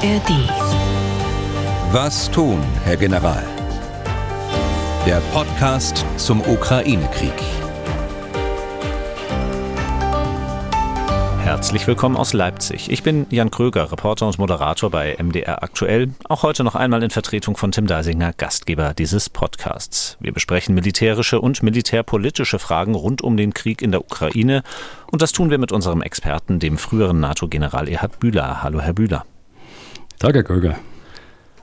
ARD. Was tun, Herr General? Der Podcast zum Ukraine-Krieg. Herzlich willkommen aus Leipzig. Ich bin Jan Kröger, Reporter und Moderator bei MDR Aktuell. Auch heute noch einmal in Vertretung von Tim Deisinger, Gastgeber dieses Podcasts. Wir besprechen militärische und militärpolitische Fragen rund um den Krieg in der Ukraine. Und das tun wir mit unserem Experten, dem früheren NATO-General Erhard Bühler. Hallo, Herr Bühler. Tag, Herr Kröger.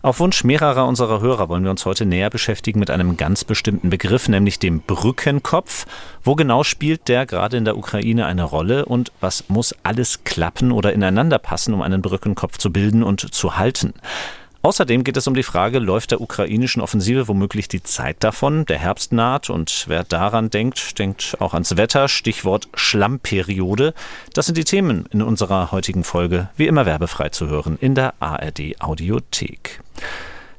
Auf Wunsch mehrerer unserer Hörer wollen wir uns heute näher beschäftigen mit einem ganz bestimmten Begriff, nämlich dem Brückenkopf. Wo genau spielt der gerade in der Ukraine eine Rolle und was muss alles klappen oder ineinander passen, um einen Brückenkopf zu bilden und zu halten? Außerdem geht es um die Frage, läuft der ukrainischen Offensive womöglich die Zeit davon? Der Herbst naht und wer daran denkt, denkt auch ans Wetter. Stichwort Schlammperiode. Das sind die Themen in unserer heutigen Folge, wie immer werbefrei zu hören in der ARD Audiothek.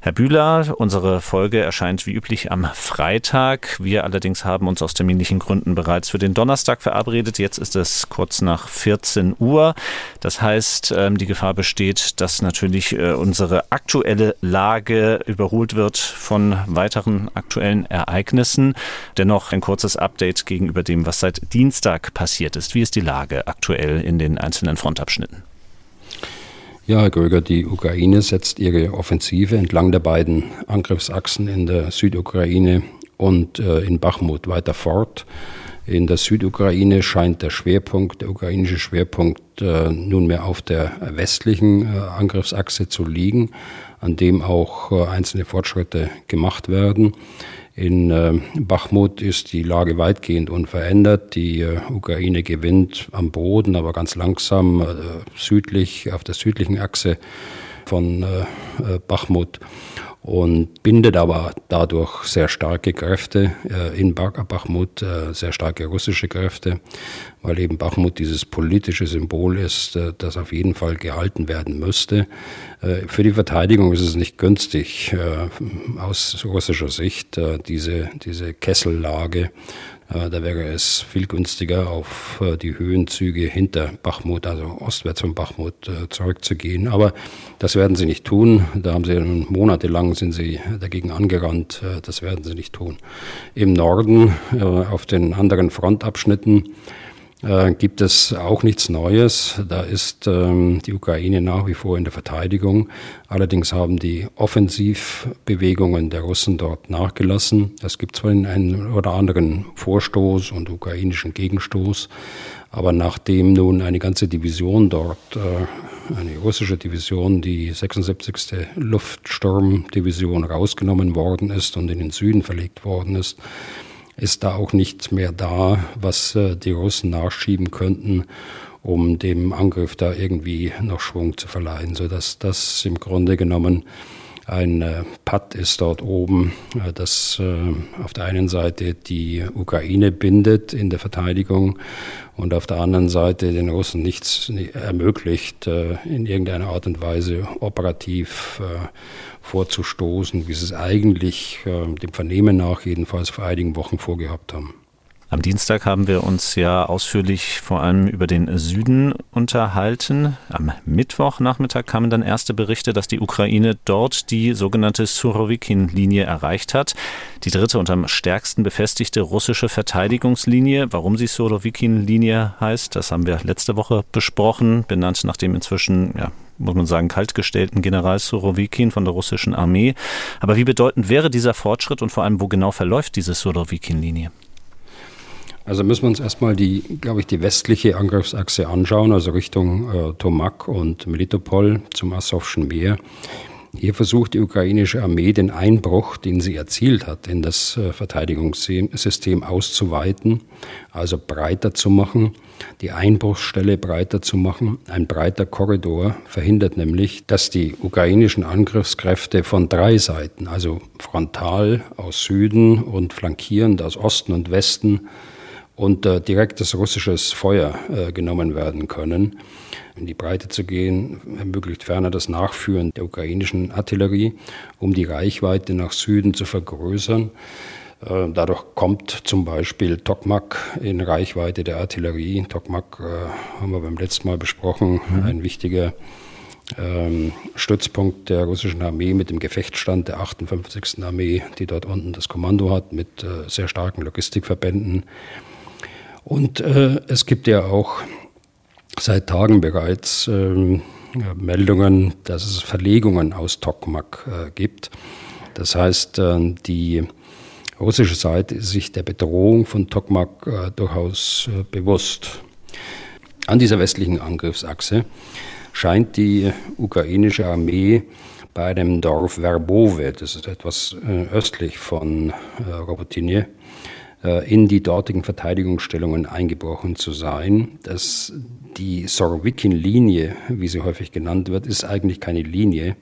Herr Bühler, unsere Folge erscheint wie üblich am Freitag. Wir allerdings haben uns aus terminlichen Gründen bereits für den Donnerstag verabredet. Jetzt ist es kurz nach 14 Uhr. Das heißt, ähm, die Gefahr besteht, dass natürlich äh, unsere aktuelle Lage überholt wird von weiteren aktuellen Ereignissen. Dennoch ein kurzes Update gegenüber dem, was seit Dienstag passiert ist. Wie ist die Lage aktuell in den einzelnen Frontabschnitten? Ja, Herr Gröger, die Ukraine setzt ihre Offensive entlang der beiden Angriffsachsen in der Südukraine und äh, in Bachmut weiter fort. In der Südukraine scheint der Schwerpunkt, der ukrainische Schwerpunkt äh, nunmehr auf der westlichen äh, Angriffsachse zu liegen, an dem auch äh, einzelne Fortschritte gemacht werden. In äh, Bachmut ist die Lage weitgehend unverändert. Die äh, Ukraine gewinnt am Boden, aber ganz langsam äh, südlich, auf der südlichen Achse von Bachmut und bindet aber dadurch sehr starke Kräfte äh, in Bachmut, äh, sehr starke russische Kräfte, weil eben Bachmut dieses politische Symbol ist, äh, das auf jeden Fall gehalten werden müsste. Äh, für die Verteidigung ist es nicht günstig äh, aus russischer Sicht, äh, diese, diese Kessellage da wäre es viel günstiger, auf äh, die Höhenzüge hinter Bachmut, also ostwärts von Bachmut, äh, zurückzugehen. Aber das werden sie nicht tun. Da haben sie monatelang sind sie dagegen angerannt. Das werden sie nicht tun. Im Norden, auf den anderen Frontabschnitten, äh, gibt es auch nichts Neues. Da ist ähm, die Ukraine nach wie vor in der Verteidigung. Allerdings haben die Offensivbewegungen der Russen dort nachgelassen. Es gibt zwar einen oder anderen Vorstoß und ukrainischen Gegenstoß, aber nachdem nun eine ganze Division dort, äh, eine russische Division, die 76. Luftsturmdivision rausgenommen worden ist und in den Süden verlegt worden ist, ist da auch nichts mehr da, was äh, die Russen nachschieben könnten, um dem Angriff da irgendwie noch Schwung zu verleihen, sodass das im Grunde genommen ein äh, Patt ist dort oben, äh, das äh, auf der einen Seite die Ukraine bindet in der Verteidigung und auf der anderen Seite den Russen nichts ermöglicht, in irgendeiner Art und Weise operativ vorzustoßen, wie sie es eigentlich dem Vernehmen nach jedenfalls vor einigen Wochen vorgehabt haben. Am Dienstag haben wir uns ja ausführlich vor allem über den Süden unterhalten. Am Mittwochnachmittag kamen dann erste Berichte, dass die Ukraine dort die sogenannte Surovikin-Linie erreicht hat. Die dritte und am stärksten befestigte russische Verteidigungslinie. Warum sie Surovikin-Linie heißt, das haben wir letzte Woche besprochen, benannt nach dem inzwischen ja, muss man sagen, kaltgestellten General Surovikin von der russischen Armee. Aber wie bedeutend wäre dieser Fortschritt und vor allem, wo genau verläuft diese Surovikin-Linie? Also müssen wir uns erstmal die, glaube ich, die westliche Angriffsachse anschauen, also Richtung äh, Tomak und Melitopol zum Asowschen Meer. Hier versucht die ukrainische Armee den Einbruch, den sie erzielt hat, in das äh, Verteidigungssystem auszuweiten, also breiter zu machen, die Einbruchsstelle breiter zu machen. Ein breiter Korridor verhindert nämlich, dass die ukrainischen Angriffskräfte von drei Seiten, also frontal aus Süden und flankierend aus Osten und Westen, unter direktes russisches Feuer äh, genommen werden können. In die Breite zu gehen, ermöglicht ferner das Nachführen der ukrainischen Artillerie, um die Reichweite nach Süden zu vergrößern. Äh, dadurch kommt zum Beispiel Tokmak in Reichweite der Artillerie. Tokmak äh, haben wir beim letzten Mal besprochen, mhm. ein wichtiger ähm, Stützpunkt der russischen Armee mit dem Gefechtsstand der 58. Armee, die dort unten das Kommando hat, mit äh, sehr starken Logistikverbänden. Und äh, es gibt ja auch seit Tagen bereits ähm, Meldungen, dass es Verlegungen aus Tokmak äh, gibt. Das heißt, äh, die russische Seite ist sich der Bedrohung von Tokmak äh, durchaus äh, bewusst. An dieser westlichen Angriffsachse scheint die ukrainische Armee bei dem Dorf Verbove, das ist etwas äh, östlich von äh, Robotyne, äh, in die dortigen Verteidigungsstellungen eingebrochen zu sein. Das, die Sorwikin-Linie, wie sie häufig genannt wird, ist eigentlich keine Linie,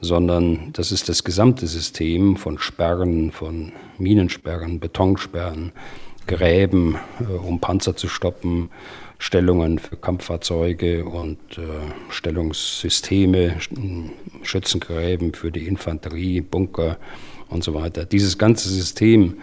sondern das ist das gesamte System von Sperren, von Minensperren, Betonsperren, Gräben, um Panzer zu stoppen, Stellungen für Kampffahrzeuge und äh, Stellungssysteme, Schützengräben für die Infanterie, Bunker und so weiter. Dieses ganze System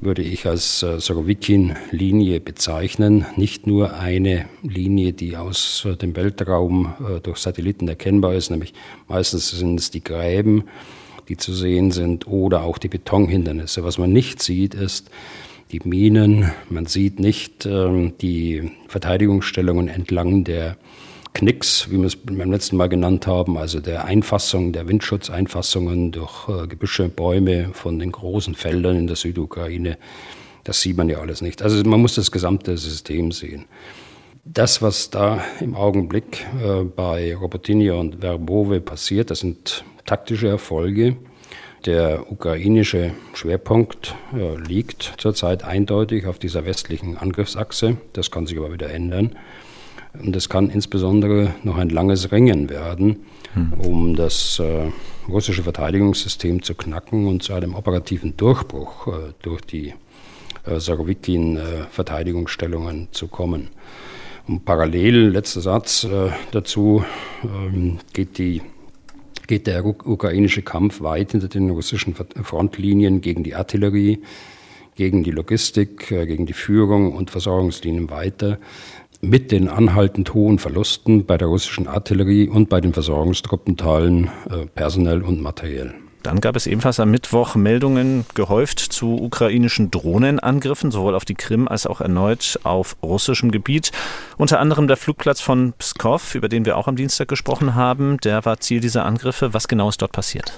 würde ich als äh, Sorowikin-Linie bezeichnen. Nicht nur eine Linie, die aus äh, dem Weltraum äh, durch Satelliten erkennbar ist, nämlich meistens sind es die Gräben, die zu sehen sind, oder auch die Betonhindernisse. Was man nicht sieht, ist, die Minen, man sieht nicht ähm, die Verteidigungsstellungen entlang der Knicks, wie wir es beim letzten Mal genannt haben, also der Einfassung, der Windschutzeinfassungen durch äh, Gebüsche, Bäume von den großen Feldern in der Südukraine. Das sieht man ja alles nicht. Also man muss das gesamte System sehen. Das, was da im Augenblick äh, bei Robotinia und Verbove passiert, das sind taktische Erfolge. Der ukrainische Schwerpunkt äh, liegt zurzeit eindeutig auf dieser westlichen Angriffsachse. Das kann sich aber wieder ändern. Und es kann insbesondere noch ein langes Ringen werden, hm. um das äh, russische Verteidigungssystem zu knacken und zu einem operativen Durchbruch äh, durch die äh, Sarowikin-Verteidigungsstellungen zu kommen. Und parallel, letzter Satz äh, dazu, ähm, geht die geht der ukrainische Kampf weit hinter den russischen Frontlinien gegen die Artillerie, gegen die Logistik, äh, gegen die Führung und Versorgungslinien weiter, mit den anhaltend hohen Verlusten bei der russischen Artillerie und bei den Versorgungstruppenteilen äh, personell und materiell. Dann gab es ebenfalls am Mittwoch Meldungen gehäuft zu ukrainischen Drohnenangriffen, sowohl auf die Krim als auch erneut auf russischem Gebiet. Unter anderem der Flugplatz von Pskov, über den wir auch am Dienstag gesprochen haben, der war Ziel dieser Angriffe. Was genau ist dort passiert?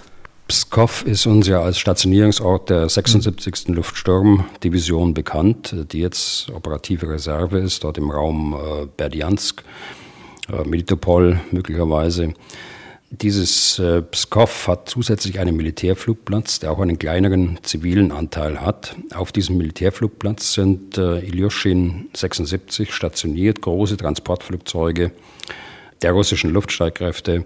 Pskov ist uns ja als Stationierungsort der 76. Luftsturmdivision bekannt, die jetzt operative Reserve ist, dort im Raum äh, Berdiansk, äh, Melitopol möglicherweise. Dieses äh, Pskov hat zusätzlich einen Militärflugplatz, der auch einen kleineren zivilen Anteil hat. Auf diesem Militärflugplatz sind äh, Ilyushin 76 stationiert, große Transportflugzeuge der russischen Luftstreitkräfte,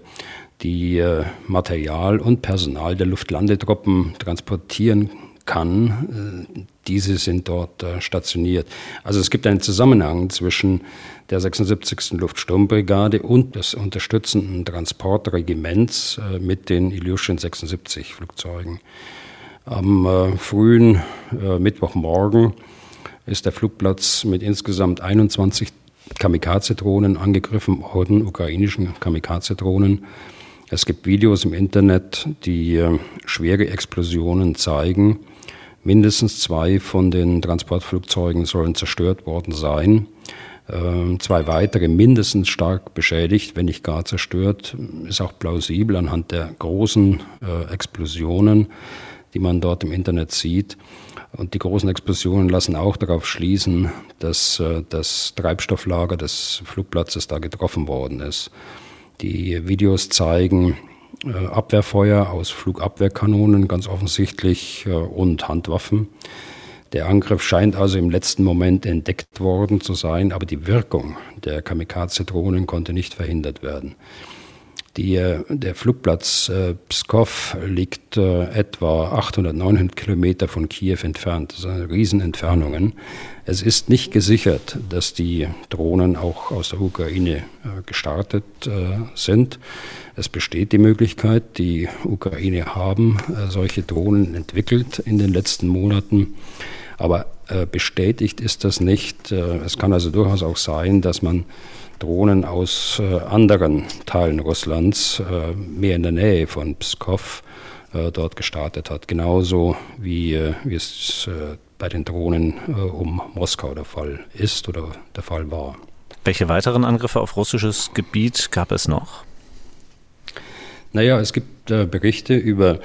die äh, Material und Personal der Luftlandetruppen transportieren kann. Äh, diese sind dort äh, stationiert. Also es gibt einen Zusammenhang zwischen der 76. Luftsturmbrigade und des unterstützenden Transportregiments mit den Ilyushin 76 Flugzeugen. Am frühen Mittwochmorgen ist der Flugplatz mit insgesamt 21 Kamikaze-Drohnen angegriffen worden, ukrainischen Kamikaze-Drohnen. Es gibt Videos im Internet, die schwere Explosionen zeigen. Mindestens zwei von den Transportflugzeugen sollen zerstört worden sein. Ähm, zwei weitere mindestens stark beschädigt, wenn nicht gar zerstört, ist auch plausibel anhand der großen äh, Explosionen, die man dort im Internet sieht. Und die großen Explosionen lassen auch darauf schließen, dass äh, das Treibstofflager des Flugplatzes da getroffen worden ist. Die Videos zeigen äh, Abwehrfeuer aus Flugabwehrkanonen, ganz offensichtlich, äh, und Handwaffen. Der Angriff scheint also im letzten Moment entdeckt worden zu sein, aber die Wirkung der Kamikaze-Drohnen konnte nicht verhindert werden. Die, äh, der Flugplatz äh, Pskov liegt äh, etwa 800, 900 Kilometer von Kiew entfernt. Das sind Riesenentfernungen. Es ist nicht gesichert, dass die Drohnen auch aus der Ukraine äh, gestartet äh, sind. Es besteht die Möglichkeit, die Ukraine haben äh, solche Drohnen entwickelt in den letzten Monaten. Aber bestätigt ist das nicht. es kann also durchaus auch sein, dass man Drohnen aus äh, anderen Teilen Russlands, äh, mehr in der Nähe von Pskov, äh, dort gestartet hat. Genauso wie, äh, wie es äh, bei den Drohnen äh, um Moskau der Fall ist oder der Fall war. Welche weiteren Angriffe auf russisches Gebiet gab es noch? Naja, es gibt Berichte über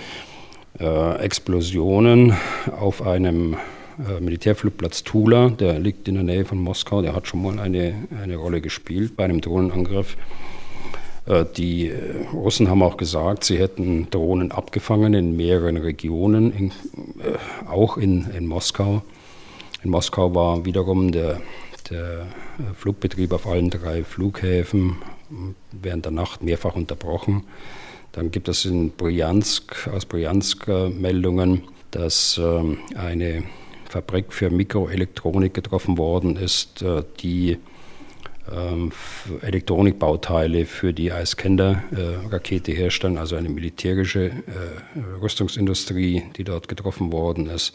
Explosionen auf einem äh, Militärflugplatz Tula, der liegt in der Nähe von Moskau, der hat schon mal eine, eine Rolle gespielt bei einem Drohnenangriff. Äh, die äh, Russen haben auch gesagt, sie hätten Drohnen abgefangen in mehreren Regionen, in, auch in, in Moskau. In Moskau war wiederum der, der Flugbetrieb auf allen drei Flughäfen während der Nacht mehrfach unterbrochen. Dann gibt es in Bryansk, aus Bryansk Meldungen, dass ähm, eine Fabrik für Mikroelektronik getroffen worden ist, äh, die ähm, Elektronikbauteile für die Iskander-Rakete herstellen, also eine militärische äh, Rüstungsindustrie, die dort getroffen worden ist.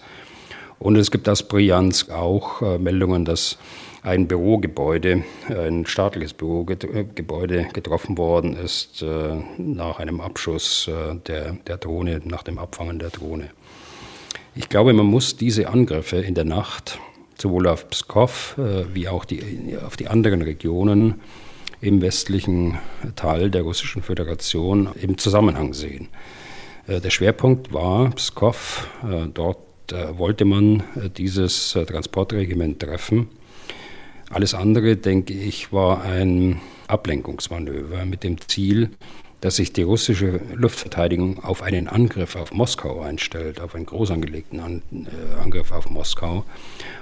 Und es gibt aus Bryansk auch äh, Meldungen, dass ein Bürogebäude, ein staatliches Bürogebäude getroffen worden ist nach einem Abschuss der, der Drohne, nach dem Abfangen der Drohne. Ich glaube, man muss diese Angriffe in der Nacht sowohl auf Pskov äh, wie auch die, auf die anderen Regionen im westlichen Teil der Russischen Föderation im Zusammenhang sehen. Äh, der Schwerpunkt war Pskov. Äh, dort wollte man dieses Transportregiment treffen. Alles andere, denke ich, war ein Ablenkungsmanöver mit dem Ziel, dass sich die russische Luftverteidigung auf einen Angriff auf Moskau einstellt, auf einen groß angelegten An äh, Angriff auf Moskau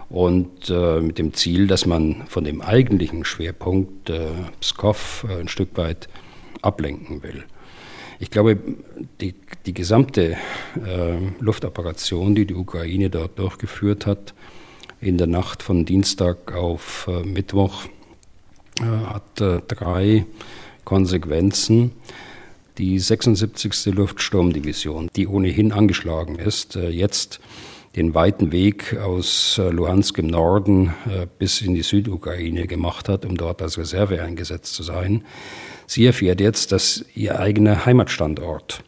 und äh, mit dem Ziel, dass man von dem eigentlichen Schwerpunkt äh, Pskov äh, ein Stück weit ablenken will. Ich glaube, die, die gesamte äh, Luftoperation, die die Ukraine dort durchgeführt hat, in der Nacht von Dienstag auf äh, Mittwoch, hat drei Konsequenzen. Die 76. Luftsturmdivision, die ohnehin angeschlagen ist, äh, jetzt den weiten Weg aus äh, Luhansk im Norden äh, bis in die Südukraine gemacht hat, um dort als Reserve eingesetzt zu sein. Sie erfährt jetzt, dass ihr eigener Heimatstandort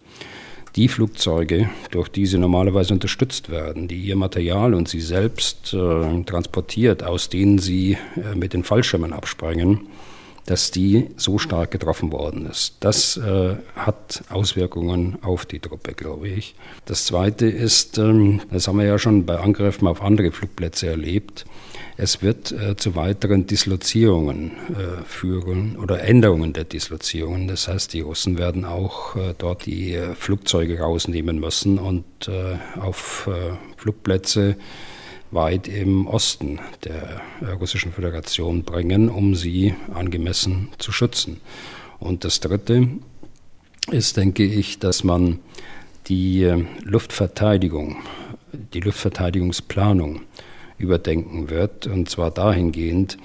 die Flugzeuge, durch die sie normalerweise unterstützt werden, die ihr Material und sie selbst äh, transportiert, aus denen sie äh, mit den Fallschirmen abspringen, dass die so stark getroffen worden ist. Das äh, hat Auswirkungen auf die Truppe, glaube ich. Das Zweite ist, ähm, das haben wir ja schon bei Angriffen auf andere Flugplätze erlebt, es wird äh, zu weiteren Dislozierungen äh, führen oder Änderungen der Dislozierungen. Das heißt, die Russen werden auch äh, dort die äh, Flugzeuge rausnehmen müssen und äh, auf Flugplätze weit im Osten der äh, Russischen Föderation bringen, um sie angemessen zu schützen. Und das Dritte ist, denke ich, dass man die äh, Luftverteidigung, die Luftverteidigungsplanung überdenken wird, und zwar dahingehend,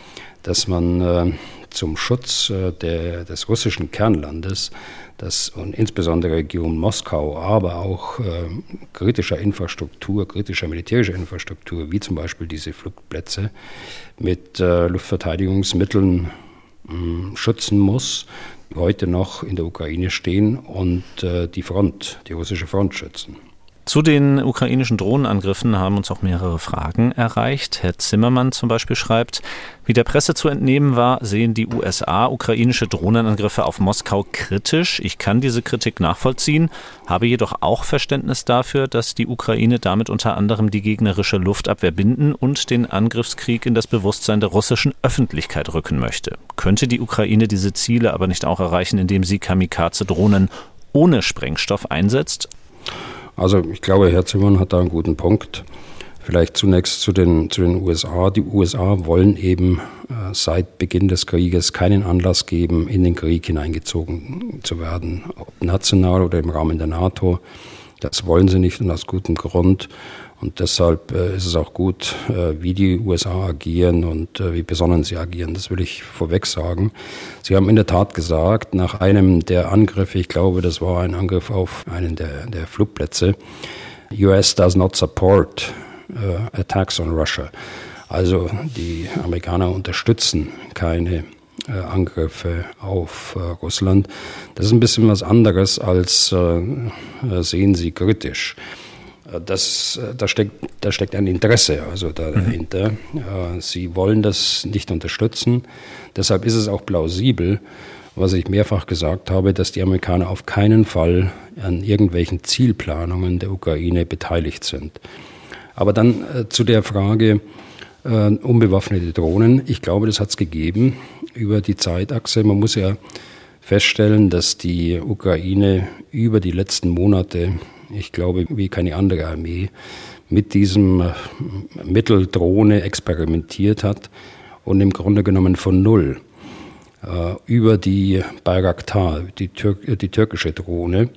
dass man äh, zum Schutz der, des russischen Kernlandes dass und insbesondere Region Moskau, aber auch äh, kritischer Infrastruktur, kritischer militärischer Infrastruktur, wie zum Beispiel diese Flugplätze, mit äh, Luftverteidigungsmitteln mh, hm, schützen muss, die heute noch in der Ukraine stehen und äh, die Front, die russische Front schützen. Zu den ukrainischen Drohnenangriffen haben uns auch mehrere Fragen erreicht. Herr Zimmermann zum Beispiel schreibt, wie der Presse zu entnehmen war, sehen die USA ukrainische Drohnenangriffe auf Moskau kritisch. Ich kann diese Kritik nachvollziehen, habe jedoch auch Verständnis dafür, dass die Ukraine damit unter anderem die gegnerische Luftabwehr binden und den Angriffskrieg in das Bewusstsein der russischen Öffentlichkeit rücken möchte. Könnte die Ukraine diese Ziele aber nicht auch erreichen, indem sie Kamikaze-Drohnen ohne Sprengstoff einsetzt? Also ich glaube, Herr Zimmermann hat da einen guten Punkt. Vielleicht zunächst zu den, zu den USA. Die USA wollen eben äh, seit Beginn des Krieges keinen Anlass geben, in den Krieg hineingezogen zu werden, ob national oder im Rahmen der NATO. Das wollen sie nicht und aus gutem Grund. Und deshalb äh, ist es auch gut, äh, wie die USA agieren und äh, wie besonnen sie agieren. Das will ich vorweg sagen. Sie haben in der Tat gesagt, nach einem der Angriffe, ich glaube, das war ein Angriff auf einen der, der Flugplätze, US does not support uh, attacks on Russia. Also die Amerikaner unterstützen keine Angriffe auf Russland. Das ist ein bisschen was anderes als sehen Sie kritisch. Das, da, steckt, da steckt ein Interesse also dahinter. Mhm. Sie wollen das nicht unterstützen. Deshalb ist es auch plausibel, was ich mehrfach gesagt habe, dass die Amerikaner auf keinen Fall an irgendwelchen Zielplanungen der Ukraine beteiligt sind. Aber dann äh, zu der Frage äh, unbewaffnete Drohnen. Ich glaube, das hat es gegeben über die Zeitachse. Man muss ja feststellen, dass die Ukraine über die letzten Monate, ich glaube, wie keine andere Armee, mit diesem äh, Mittel Drohne experimentiert hat und im Grunde genommen von Null äh, über die Bayraktar, die, Tür äh, die türkische Drohne,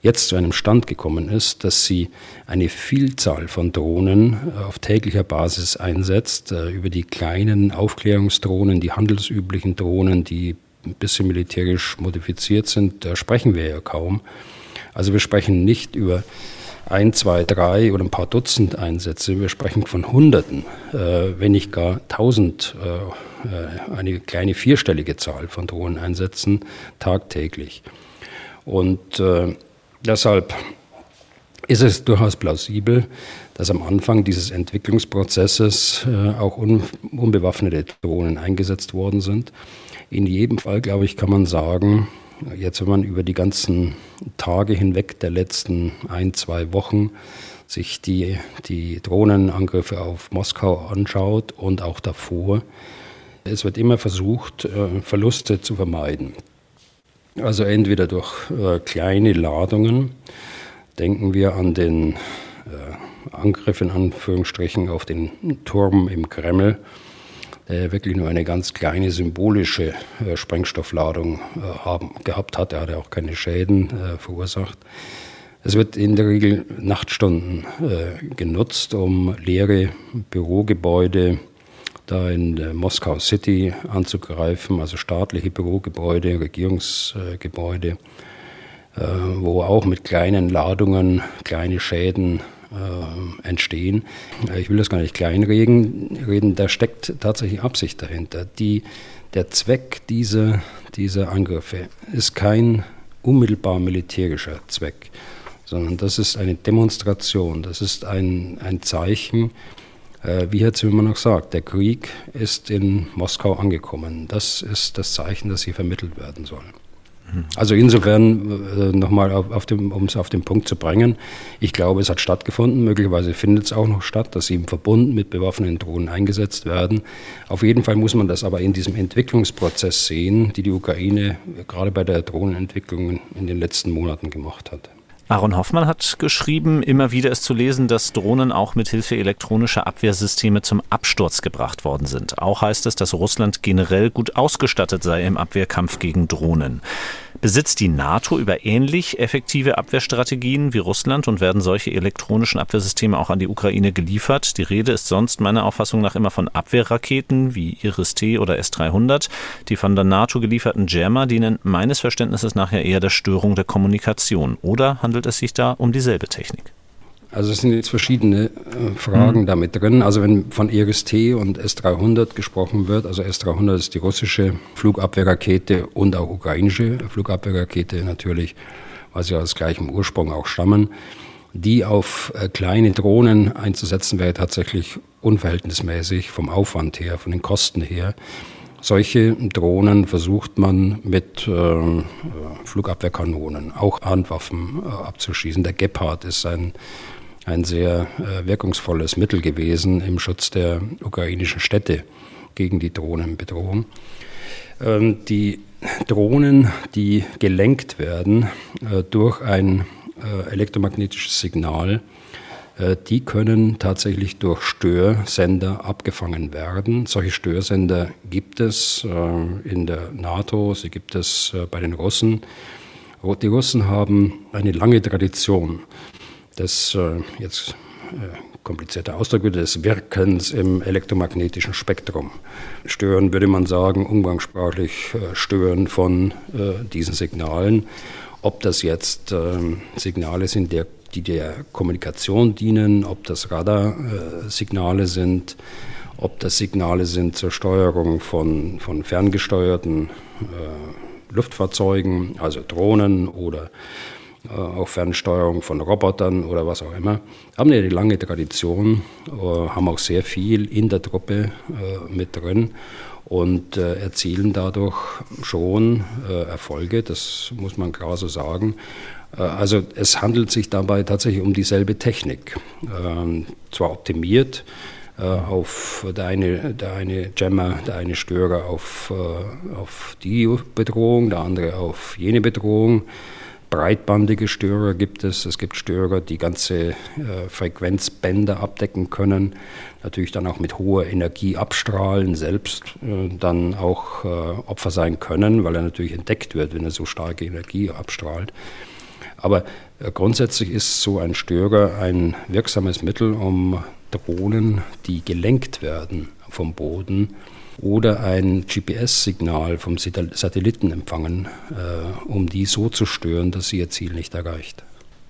jetzt zu einem Stand gekommen ist, dass sie eine Vielzahl von Drohnen äh, auf täglicher Basis einsetzt, über die kleinen Aufklärungsdrohnen, die handelsüblichen Drohnen, die ein bisschen militärisch modifiziert sind, da sprechen wir ja kaum. Also wir sprechen nicht über ein, zwei, drei oder ein paar Dutzend Einsätze. Wir sprechen von Hunderten, äh, wenn nicht gar tausend, äh, äh, eine kleine vierstellige Zahl von Drohneneinsätzen tagtäglich. Und äh, deshalb ist es durchaus plausibel, dass am Anfang dieses Entwicklungsprozesses äh, auch un unbewaffnete Drohnen eingesetzt worden sind. In jedem Fall, glaube ich, kann man sagen, Jetzt, wenn man über die ganzen Tage hinweg der letzten ein, zwei Wochen sich die, die Drohnenangriffe auf Moskau anschaut und auch davor, es wird immer versucht, äh, Verluste zu vermeiden. Also entweder durch äh, kleine Ladungen, denken wir an den äh, Angriff in Anführungsstrichen auf den Turm im Kreml, wirklich nur eine ganz kleine symbolische äh, Sprengstoffladung äh, haben, gehabt hat. Er hat auch keine Schäden äh, verursacht. Es wird in der Regel Nachtstunden äh, genutzt, um leere Bürogebäude da in äh, Moskau City anzugreifen, also staatliche Bürogebäude, Regierungsgebäude, äh, wo auch mit kleinen Ladungen kleine Schäden äh, entstehen. Ich will das gar nicht kleinreden, reden, da steckt tatsächlich Absicht dahinter. Die, der Zweck dieser, dieser Angriffe ist kein unmittelbar militärischer Zweck, sondern das ist eine Demonstration, das ist ein, ein Zeichen, äh, wie Herr Zimmermann auch sagt, der Krieg ist in Moskau angekommen. Das ist das Zeichen, das hier vermittelt werden soll. Also insofern äh, nochmal, auf um es auf den Punkt zu bringen, ich glaube, es hat stattgefunden, möglicherweise findet es auch noch statt, dass sie im Verbund mit bewaffneten Drohnen eingesetzt werden. Auf jeden Fall muss man das aber in diesem Entwicklungsprozess sehen, die die Ukraine gerade bei der Drohnenentwicklung in den letzten Monaten gemacht hat. Aaron Hoffmann hat geschrieben, immer wieder ist zu lesen, dass Drohnen auch mit Hilfe elektronischer Abwehrsysteme zum Absturz gebracht worden sind. Auch heißt es, dass Russland generell gut ausgestattet sei im Abwehrkampf gegen Drohnen. Besitzt die NATO über ähnlich effektive Abwehrstrategien wie Russland und werden solche elektronischen Abwehrsysteme auch an die Ukraine geliefert? Die Rede ist sonst meiner Auffassung nach immer von Abwehrraketen wie Iris-T oder S-300. Die von der NATO gelieferten Jammer dienen meines Verständnisses nachher eher der Störung der Kommunikation. Oder handelt es sich da um dieselbe Technik? Also es sind jetzt verschiedene äh, Fragen mhm. damit drin. Also wenn von Iris-T und S-300 gesprochen wird, also S-300 ist die russische Flugabwehrrakete und auch ukrainische Flugabwehrrakete natürlich, weil sie aus gleichem Ursprung auch stammen. Die auf äh, kleine Drohnen einzusetzen wäre tatsächlich unverhältnismäßig vom Aufwand her, von den Kosten her. Solche Drohnen versucht man mit äh, Flugabwehrkanonen, auch Handwaffen äh, abzuschießen. Der Gepard ist ein ein sehr äh, wirkungsvolles Mittel gewesen im Schutz der ukrainischen Städte gegen die Drohnenbedrohung. Ähm, die Drohnen, die gelenkt werden äh, durch ein äh, elektromagnetisches Signal, die können tatsächlich durch Störsender abgefangen werden. Solche Störsender gibt es in der NATO, sie gibt es bei den Russen. Die Russen haben eine lange Tradition des, äh, jetzt äh, komplizierter Ausdruck wieder, des Wirkens im elektromagnetischen Spektrum. Stören würde man sagen, umgangssprachlich äh, Stören von diesen Signalen. Ob das jetzt ähm, Signale sind, der, die der Kommunikation dienen, ob das Radarsignale sind, ob das Signale sind zur Steuerung von, von ferngesteuerten äh, Luftfahrzeugen, also Drohnen oder äh, auch Fernsteuerung von Robotern oder was auch immer. Haben eine lange Tradition, äh, haben auch sehr viel in der Truppe äh, mit drin und erzielen dadurch schon Erfolge, das muss man klar so sagen. Also es handelt sich dabei tatsächlich um dieselbe Technik, ähm, zwar optimiert, auf der eine, der eine Jammer, der eine Störer auf, auf die Bedrohung, der andere auf jene Bedrohung breitbandige Störer gibt es. Es gibt Störer, die ganze äh, Frequenzbänder abdecken können, natürlich dann auch mit hoher Energie abstrahlen, selbst äh, dann auch äh, Opfer sein können, weil er natürlich entdeckt wird, wenn er so starke Energie abstrahlt. Aber äh, grundsätzlich ist so ein Störer ein wirksames Mittel, um Drohnen, die gelenkt werden vom Boden, oder ein GPS-Signal vom Satelliten empfangen, äh, um die so zu stören, dass sie ihr Ziel nicht erreicht.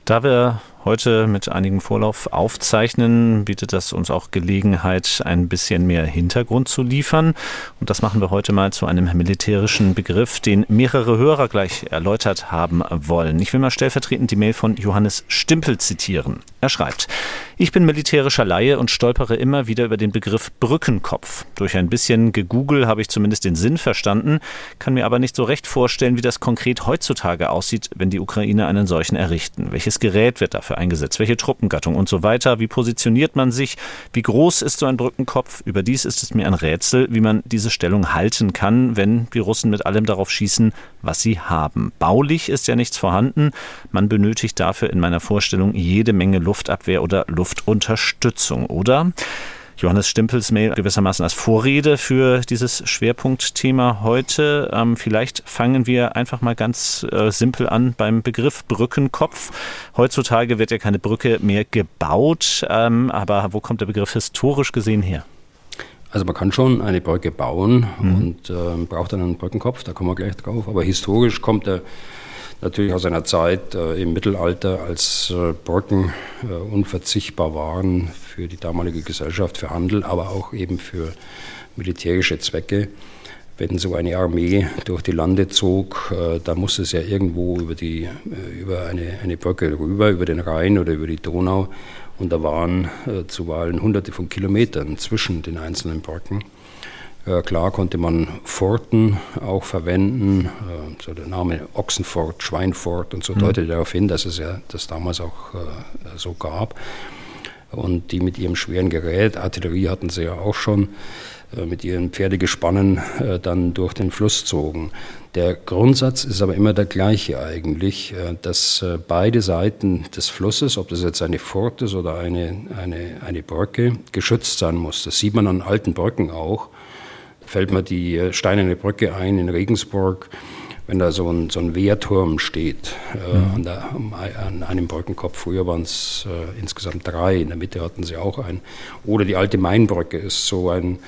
Da wir heute mit einigem Vorlauf aufzeichnen, bietet das uns auch Gelegenheit, ein bisschen mehr Hintergrund zu liefern. Und das machen wir heute mal zu einem militärischen Begriff, den mehrere Hörer gleich erläutert haben wollen. Ich will mal stellvertretend die Mail von Johannes Stimpel zitieren. Er schreibt, ich bin militärischer Laie und stolpere immer wieder über den Begriff Brückenkopf. Durch ein bisschen Gegoogle habe ich zumindest den Sinn verstanden, kann mir aber nicht so recht vorstellen, wie das konkret heutzutage aussieht, wenn die Ukraine einen solchen errichten. Welches Gerät wird dafür dafür eingesetzt? Welche Truppengattung und so weiter? Wie positioniert man sich? Wie groß ist so ein Brückenkopf? Überdies ist es mir ein Rätsel, wie man diese Stellung halten kann, wenn die Russen mit allem darauf schießen, was sie haben. Baulich ist ja nichts vorhanden. Man benötigt dafür in meiner Vorstellung jede Menge Luftabwehr oder Luftunterstützung, oder? Johannes Stimpels Mail gewissermaßen als Vorrede für dieses Schwerpunktthema heute. Ähm, vielleicht fangen wir einfach mal ganz äh, simpel an beim Begriff Brückenkopf. Heutzutage wird ja keine Brücke mehr gebaut, ähm, aber wo kommt der Begriff historisch gesehen her? Also man kann schon eine Brücke bauen mhm. und äh, braucht dann einen Brückenkopf, da kommen wir gleich drauf. Aber historisch kommt er natürlich aus einer Zeit äh, im Mittelalter, als äh, Brücken äh, unverzichtbar waren für die damalige Gesellschaft, für Handel, aber auch eben für militärische Zwecke. Wenn so eine Armee durch die Lande zog, äh, da musste es ja irgendwo über, die, äh, über eine, eine Brücke rüber, über den Rhein oder über die Donau. Und da waren äh, zuweilen hunderte von Kilometern zwischen den einzelnen Brücken. Äh, klar konnte man Forten auch verwenden, äh, so der Name Ochsenfort, Schweinfort und so mhm. deutet darauf hin, dass es ja das damals auch äh, so gab. Und die mit ihrem schweren Gerät, Artillerie hatten sie ja auch schon, mit ihren Pferdegespannen dann durch den Fluss zogen. Der Grundsatz ist aber immer der gleiche eigentlich, dass beide Seiten des Flusses, ob das jetzt eine Fort ist oder eine, eine, eine Brücke, geschützt sein muss. Das sieht man an alten Brücken auch fällt mir die äh, Steinerne Brücke ein in Regensburg, wenn da so ein, so ein Wehrturm steht äh, mhm. an, der, an, einem Brückenkopf. Früher waren es äh, insgesamt drei, in der Mitte hatten sie auch einen. Oder die alte Mainbrücke ist so ein,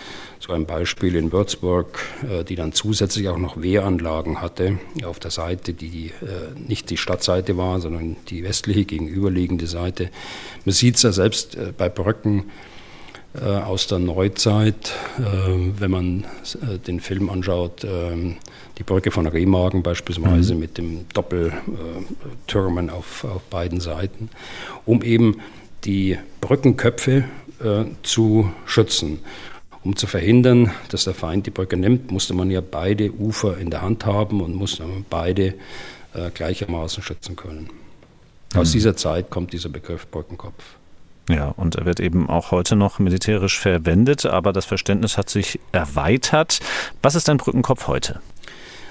so ein Beispiel in Würzburg, äh, die dann zusätzlich auch noch Wehranlagen hatte auf der Seite, die äh, nicht die Stadtseite war, sondern die westliche gegenüberliegende Seite. Man sieht es ja selbst äh, bei Brücken, aus der Neuzeit, äh, wenn man äh, den Film anschaut, ähm, die Brücke von Remagen beispielsweise mhm. mit dem Doppeltürmen auf, auf beiden Seiten, um eben die Brückenköpfe zu schützen. Um zu verhindern, dass der Feind die Brücke nimmt, musste man ja beide Ufer in der Hand haben und musste beide gleichermaßen schützen können. Aus mhm. dieser Zeit kommt dieser Begriff Brückenkopf. Ja, und er wird eben auch heute noch militärisch verwendet, aber das Verständnis hat sich erweitert. Was ist ein Brückenkopf heute?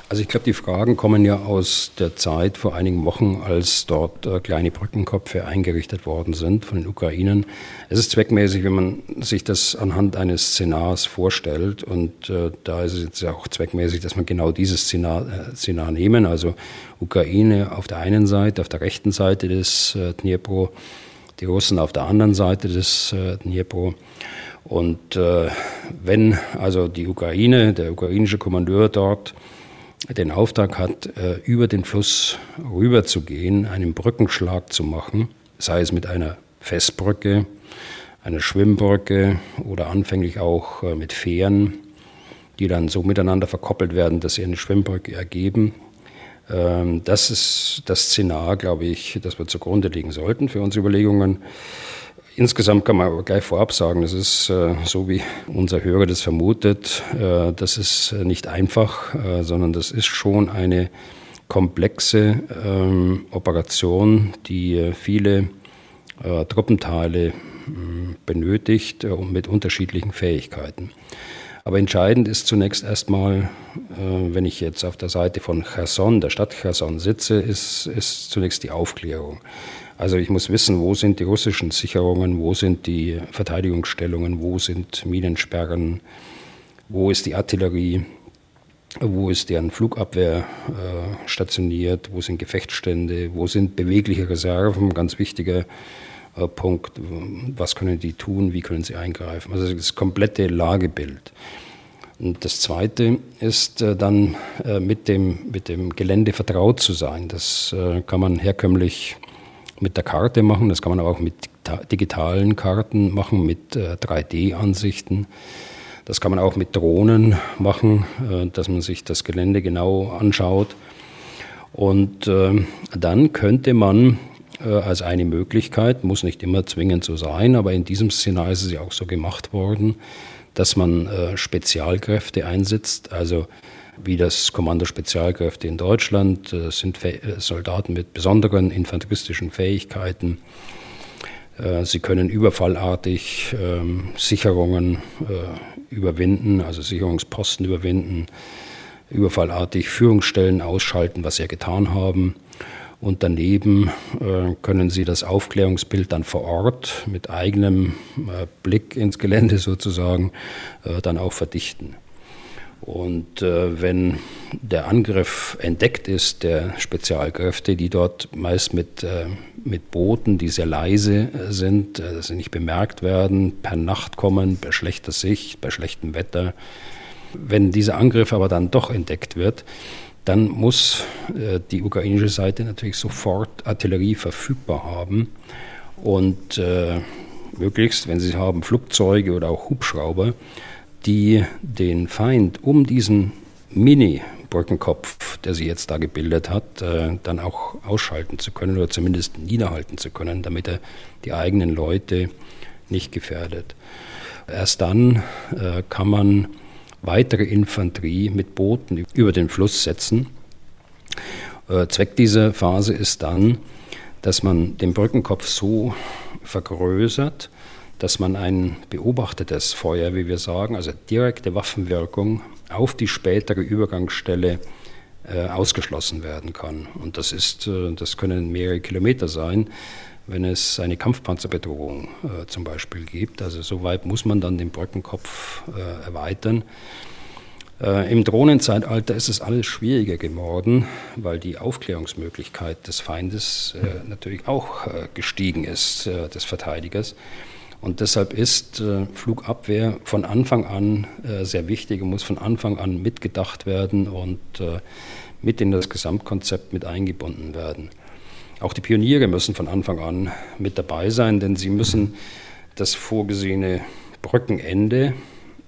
Also ich glaube, die Fragen kommen ja aus der Zeit vor einigen Wochen, als dort äh, kleine Brückenköpfe eingerichtet worden sind von den Ukrainern. Es ist zweckmäßig, wenn man sich das anhand eines Szenars vorstellt. Und äh, da ist es jetzt ja auch zweckmäßig, dass man genau dieses Szenar, äh, Szenar nehmen. Also Ukraine auf der einen Seite, auf der rechten Seite des äh, Dnipro die Russen auf der anderen Seite des äh, Dnipro. Und äh, wenn also die Ukraine, der ukrainische Kommandeur dort den Auftrag hat, äh, über den Fluss rüber zu gehen, einen Brückenschlag zu machen, sei es mit einer Festbrücke, einer Schwimmbrücke oder anfänglich auch äh, mit Fähren, die dann so miteinander verkoppelt werden, dass sie eine Schwimmbrücke ergeben. Ähm, das ist das Szenar, glaube ich, das wir zugrunde legen sollten für unsere Überlegungen. Insgesamt kann man aber gleich vorab sagen, das ist äh, so, wie unser Hörer das vermutet, äh, das ist nicht einfach, sondern das ist schon eine komplexe ähm, Operation, die viele Truppenteile benötigt äh, und mit unterschiedlichen Fähigkeiten. Aber entscheidend ist zunächst erstmal, äh, wenn ich jetzt auf der Seite von Cherson, der Stadt Cherson sitze, ist, ist zunächst die Aufklärung. Also ich muss wissen, wo sind die russischen Sicherungen, wo sind die Verteidigungsstellungen, wo sind Minensperren, wo ist die Artillerie, wo ist deren Flugabwehr äh, stationiert, wo sind Gefechtsstände, wo sind bewegliche Reserven, ganz wichtiger Punkt, was können die tun, wie können sie eingreifen. Also das komplette Lagebild. Und das Zweite ist äh, dann äh, mit dem, mit dem Gelände vertraut zu sein. Das kann man herkömmlich mit der Karte machen, das kann man aber auch mit digitalen Karten machen, mit 3D-Ansichten. Das kann man auch mit Drohnen machen, dass man sich das Gelände genau anschaut. Und dann könnte man äh, als eine Möglichkeit, muss nicht immer zwingend so sein, aber in diesem Szenario ist es ja auch so gemacht worden, dass man äh, Spezialkräfte einsetzt, also wie das Kommando Spezialkräfte in Deutschland, äh, sind Soldaten mit besonderen infanteristischen Fähigkeiten. Sie können überfallartig ähm, Sicherungen überwinden, also Sicherungsposten überwinden, überfallartig Führungsstellen ausschalten, was sie getan haben. Und daneben äh, können Sie das Aufklärungsbild dann vor Ort mit eigenem äh, Blick ins Gelände sozusagen äh, dann auch verdichten. Und äh, wenn der Angriff entdeckt ist, der Spezialkräfte, die dort meist mit, äh, mit Booten, die sehr leise äh, sind, dass sie nicht bemerkt werden, per Nacht kommen, bei schlechter Sicht, bei schlechtem Wetter, wenn dieser Angriff aber dann doch entdeckt wird, dann muss äh, die ukrainische Seite natürlich sofort Artillerie verfügbar haben und äh, möglichst, wenn sie haben, Flugzeuge oder auch Hubschrauber, die den Feind um diesen Mini-Brückenkopf, der sie jetzt da gebildet hat, äh, dann auch ausschalten zu können oder zumindest niederhalten zu können, damit er die eigenen Leute nicht gefährdet. Erst dann äh, kann man weitere Infanterie mit Booten über den Fluss setzen. Äh, Zweck dieser Phase ist dann, dass man den Brückenkopf so vergrößert, dass man ein beobachtetes Feuer, wie wir sagen, also direkte Waffenwirkung auf die spätere Übergangsstelle äh, ausgeschlossen werden kann. Und das ist, äh, das können mehrere Kilometer sein wenn es eine Kampfpanzerbedrohung äh, zum Beispiel gibt. Also so weit muss man dann den Brückenkopf äh, erweitern. Äh, Im Drohnenzeitalter ist es alles schwieriger geworden, weil die Aufklärungsmöglichkeit des Feindes äh, natürlich auch äh, gestiegen ist, äh, des Verteidigers. Und deshalb ist Flugabwehr von Anfang an sehr wichtig und muss von Anfang an mitgedacht werden und mit in das Gesamtkonzept mit eingebunden werden. Auch die Pioniere müssen von Anfang an mit dabei sein, denn sie müssen das vorgesehene Brückenende,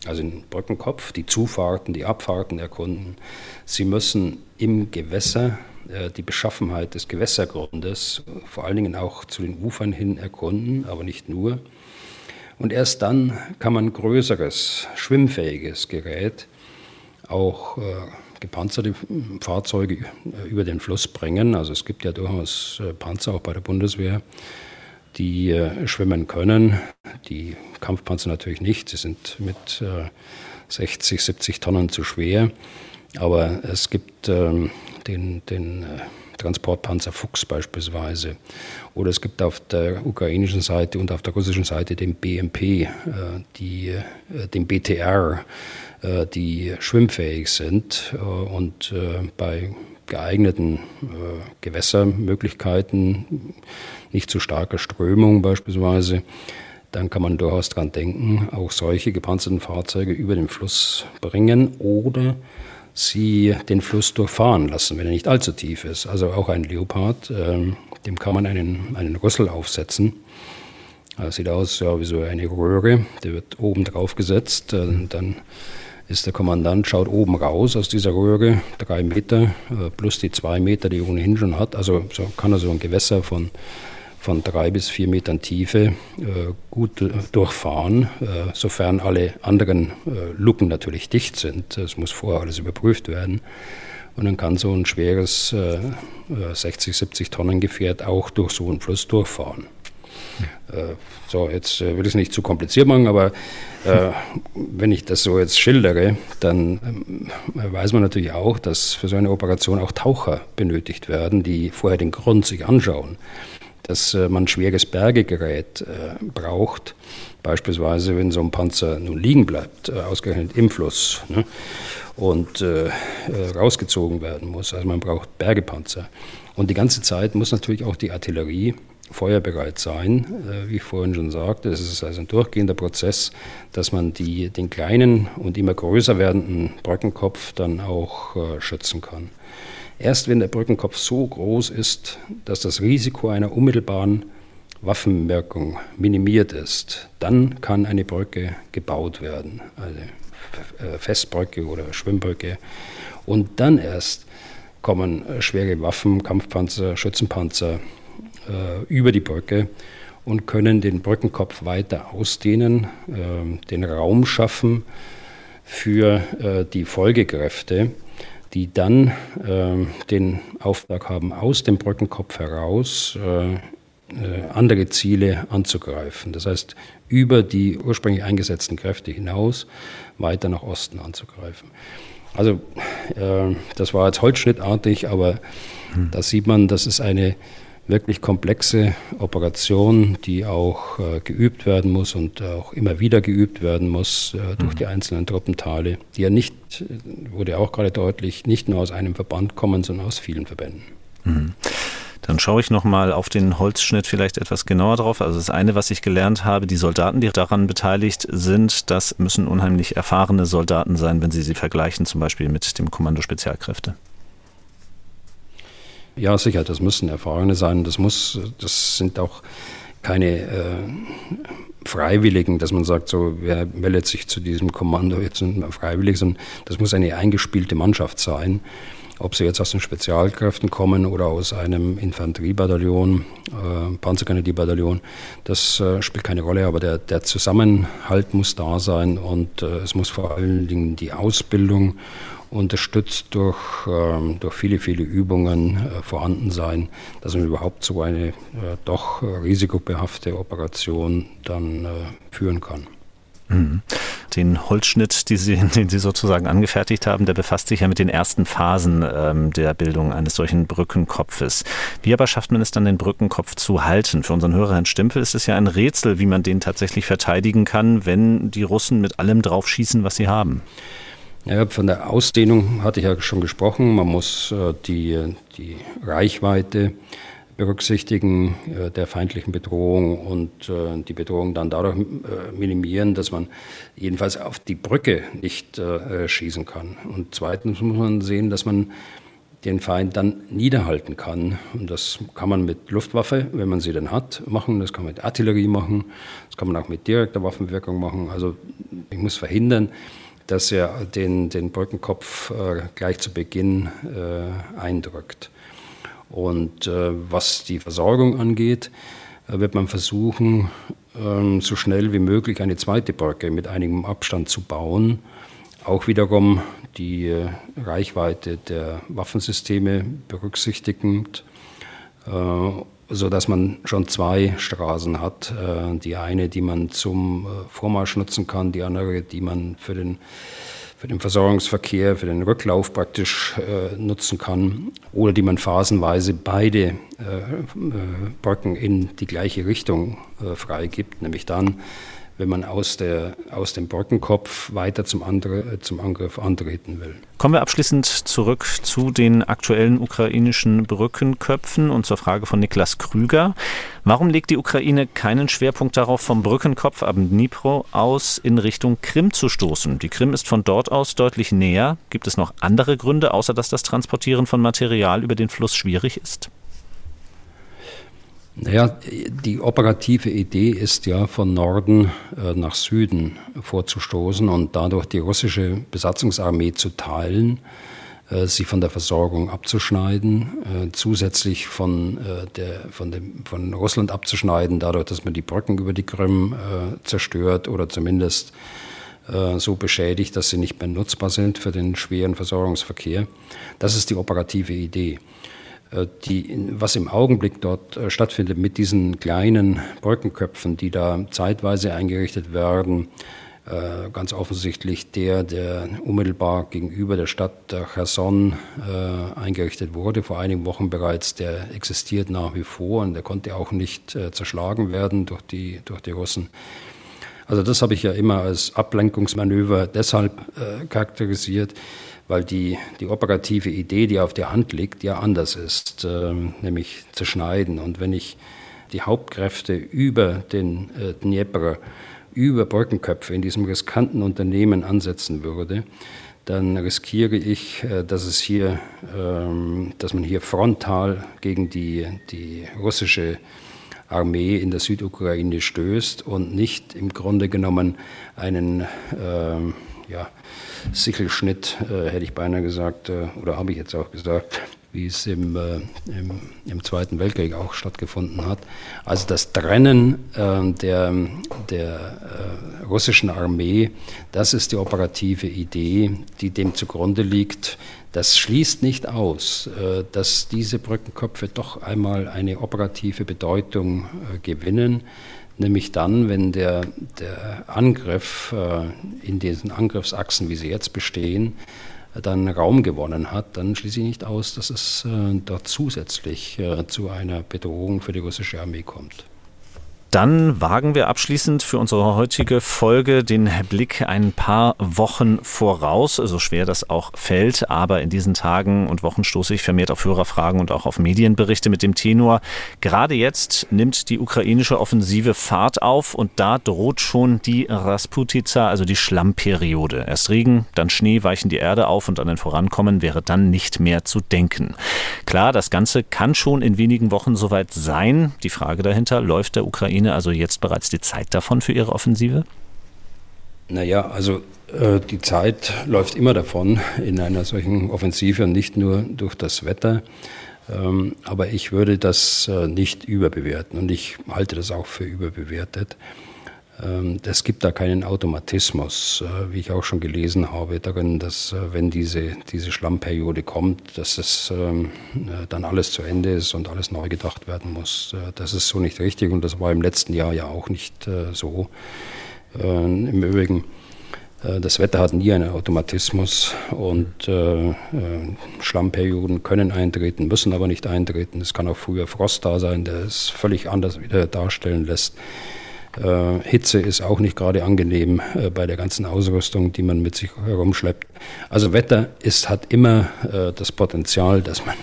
also den Brückenkopf, die Zufahrten, die Abfahrten erkunden. Sie müssen im Gewässer äh, die Beschaffenheit des Gewässergrundes, vor allen Dingen auch zu den Ufern hin erkunden, aber nicht nur. Und erst dann kann man größeres, schwimmfähiges Gerät auch äh, gepanzerte Fahrzeuge äh, über den Fluss bringen. Also es gibt ja durchaus äh, Panzer auch bei der Bundeswehr, die äh, schwimmen können. Die Kampfpanzer natürlich nicht. Sie sind mit 60, 70 Tonnen zu schwer. Aber es gibt ähm, den, den Transportpanzer Fuchs beispielsweise. Oder es gibt auf der ukrainischen Seite und auf der russischen Seite den BMP, die, den BTR, äh, die schwimmfähig sind äh, und äh, bei geeigneten Gewässermöglichkeiten, nicht zu starker Strömung beispielsweise, dann kann man durchaus daran denken, auch solche gepanzerten Fahrzeuge über den Fluss bringen oder sie den Fluss durchfahren lassen, wenn er nicht allzu tief ist. Also auch ein Leopard, dem kann man einen, einen Rüssel aufsetzen Das sieht aus ja, wie so eine Röhre, der wird oben drauf gesetzt. Dann ist der Kommandant, schaut oben raus aus dieser Röhre, drei Meter plus die zwei Meter, die er ohnehin schon hat. Also so kann er so ein Gewässer von von drei bis vier Metern Tiefe äh, gut äh, durchfahren, äh, sofern alle anderen äh, Luken natürlich dicht sind. Es muss vorher alles überprüft werden. Und dann kann so ein schweres 60, äh, 70 Tonnen Gefährt auch durch so einen Fluss durchfahren. Äh, so, jetzt will ich es nicht zu kompliziert machen, aber wenn ich das so jetzt schildere, dann ähm, weiß man natürlich auch, dass für so eine Operation auch Taucher benötigt werden, die vorher den Grund sich anschauen dass äh, man schweres Bergegerät äh, braucht. Beispielsweise, wenn so ein Panzer nun liegen bleibt, äh, ausgerechnet im Fluss, ne, und äh, rausgezogen werden muss. Also man braucht Bergepanzer. Und die ganze Zeit muss natürlich auch die Artillerie feuerbereit sein, wie ich vorhin schon sagte. Es ist also ein durchgehender Prozess, dass man die, den kleinen und immer größer werdenden Brückenkopf dann auch schützen kann. Erst wenn der Brückenkopf so groß ist, dass das Risiko einer unmittelbaren Waffenwirkung minimiert ist, dann kann eine Brücke gebaut werden, eine äh, Festbrücke oder Schwimmbrücke. Und dann erst kommen schwere Waffen, Kampfpanzer, Schützenpanzer äh, über die Brücke und können den Brückenkopf weiter ausdehnen, äh, den Raum schaffen für äh, die Folgekräfte die dann äh, den Auftrag haben, aus dem Brückenkopf heraus äh, äh, andere Ziele anzugreifen. Das heißt, über die ursprünglich eingesetzten Kräfte hinaus weiter nach Osten anzugreifen. Also äh, das war jetzt holzschnittartig, aber hm. da sieht man, das ist eine wirklich komplexe Operation, die auch äh, geübt werden muss und auch immer wieder geübt werden muss äh, durch mhm. die einzelnen Truppenteile, die ja nicht, wurde auch gerade deutlich, nicht nur aus einem Verband kommen, sondern aus vielen Verbänden. Mhm. Dann schaue ich nochmal auf den Holzschnitt vielleicht etwas genauer drauf. Also das eine, was ich gelernt habe, die Soldaten, die daran beteiligt sind, das müssen unheimlich erfahrene Soldaten sein, wenn Sie sie vergleichen, zum Beispiel mit dem Kommando Spezialkräfte. Ja, sicher, das müssen Erfahrene sein. Das muss, das sind auch keine äh, Freiwilligen, dass man sagt, so, wer meldet sich zu diesem Kommando jetzt wir freiwillig, sondern das muss eine eingespielte Mannschaft sein. Ob sie jetzt aus den Spezialkräften kommen oder aus einem Infanteriebataillon, äh, Panzergrenadierbataillon, das äh, spielt keine Rolle, aber der, der Zusammenhalt muss da sein und äh, es muss vor allen Dingen die Ausbildung unterstützt durch, ähm, durch viele, viele Übungen äh, vorhanden sein, dass man überhaupt so eine äh, doch risikobehaftete Operation dann äh, führen kann. Mhm. Den Holzschnitt, den Sie sozusagen angefertigt haben, der befasst sich ja mit den ersten Phasen ähm, der Bildung eines solchen Brückenkopfes. Wie aber schafft man es dann, den Brückenkopf zu halten? Für unseren Hörer Herrn Stempel ist es ja ein Rätsel, wie man den tatsächlich verteidigen kann, wenn die Russen mit allem drauf schießen, was sie haben. Ja, von der Ausdehnung hatte ich ja schon gesprochen. Man muss äh, die, die Reichweite berücksichtigen äh, der feindlichen Bedrohung und äh, die Bedrohung dann dadurch minimieren, dass man jedenfalls auf die Brücke nicht schießen kann. Und zweitens muss man sehen, dass man den Feind dann niederhalten kann. Und das kann man mit Luftwaffe, wenn man sie denn hat, machen. Das kann man mit Artillerie machen. Das kann man auch mit direkter Waffenwirkung machen. Also ich muss verhindern, dass er den, den Brückenkopf äh, gleich zu Beginn äh, eindrückt. Und äh, was die Versorgung angeht, äh, wird man versuchen, ähm, so schnell wie möglich eine zweite Brücke mit einigem Abstand zu bauen. Auch wiederum die äh, Reichweite der Waffensysteme berücksichtigend so dass man schon zwei Straßen hat. Äh, die eine, die man zum äh, Vormarsch nutzen kann, die andere, die man für den, für den Versorgungsverkehr, für den Rücklauf praktisch äh, nutzen kann, oder die man phasenweise beide Brücken in die gleiche Richtung freigibt, nämlich dann, wenn man aus, der, aus dem Brückenkopf weiter zum, andere, zum Angriff antreten will. Kommen wir abschließend zurück zu den aktuellen ukrainischen Brückenköpfen und zur Frage von Niklas Krüger. Warum legt die Ukraine keinen Schwerpunkt darauf, vom Brückenkopf ab Dnipro aus in Richtung Krim zu stoßen? Die Krim ist von dort aus deutlich näher. Gibt es noch andere Gründe, außer dass das Transportieren von Material über den Fluss schwierig ist? Naja, die operative Idee ist ja von Norden äh, nach Süden vorzustoßen und dadurch die russische Besatzungsarmee zu teilen, äh, sie von der Versorgung abzuschneiden, äh, zusätzlich von, der, von, dem, von Russland abzuschneiden, dadurch, dass man die Brücken über die Krim zerstört oder zumindest so beschädigt, dass sie nicht mehr nutzbar sind für den schweren Versorgungsverkehr. Das ist die operative Idee. Äh, die, was im Augenblick dort äh, stattfindet mit diesen kleinen Brückenköpfen, die da zeitweise eingerichtet werden, äh, ganz offensichtlich der, der unmittelbar gegenüber der Stadt Cherson eingerichtet wurde, vor einigen Wochen bereits, der existiert nach wie vor und der konnte auch nicht zerschlagen werden durch die, durch die Russen. Also das habe ich ja immer als Ablenkungsmanöver deshalb charakterisiert, weil die, die operative Idee, die auf der Hand liegt, ja anders ist, äh, nämlich zerschneiden. Und wenn ich die Hauptkräfte über den äh, Dnieper, über Brückenköpfe in diesem riskanten Unternehmen ansetzen würde, dann riskiere ich, äh, dass es hier, ähm, dass man hier frontal gegen die, die russische Armee in der Südukraine stößt und nicht im Grunde genommen einen ähm, ja, Sichelschnitt, äh, hätte ich beinahe gesagt, äh, oder habe ich jetzt auch gesagt, wie es im, äh, im, im, Zweiten Weltkrieg auch stattgefunden hat. Also das Trennen äh, der, der äh, russischen Armee, das ist die operative Idee, die dem zugrunde liegt. Das schließt nicht aus, dass diese Brückenköpfe doch einmal eine operative Bedeutung gewinnen nämlich dann, wenn der, der Angriff äh, in diesen Angriffsachsen, wie sie jetzt bestehen, dann Raum gewonnen hat, dann schließe ich nicht aus, dass es äh, dort zusätzlich äh, zu einer Bedrohung für die russische Armee kommt. Dann wagen wir abschließend für unsere heutige Folge den Blick ein paar Wochen voraus, so schwer das auch fällt. Aber in diesen Tagen und Wochen stoße ich vermehrt auf Hörerfragen und auch auf Medienberichte mit dem Tenor. Gerade jetzt nimmt die ukrainische Offensive Fahrt auf und da droht schon die Rasputica, also die Schlammperiode. Erst Regen, dann Schnee weichen die Erde auf und an den Vorankommen wäre dann nicht mehr zu denken. Klar, das Ganze kann schon in wenigen Wochen soweit sein. Die Frage dahinter, läuft der Ukraine Ukraine also jetzt bereits die Zeit davon für ihre Offensive? Naja, also äh, die Zeit läuft immer davon in einer solchen Offensive und nicht nur durch das Wetter. Ähm, aber ich würde das äh, nicht überbewerten und ich halte das auch für überbewertet. Ähm, es gibt da keinen Automatismus, äh, wie ich auch schon gelesen habe, darin, dass äh, wenn diese, diese Schlammperiode kommt, dass es ähm, äh, dann alles zu Ende ist und alles neu gedacht werden muss. Das ist so nicht richtig und das war im letzten Jahr ja auch nicht so. Im Übrigen, das Wetter hat nie einen Automatismus und Schlammperioden können eintreten, müssen aber nicht eintreten. Es kann auch früher Frost da sein, der es völlig anders wieder darstellen lässt. Äh, Hitze ist auch nicht gerade angenehm äh, bei der ganzen Ausrüstung, die man mit sich herumschleppt. Also Wetter ist, hat immer äh, das Potenzial, dass man,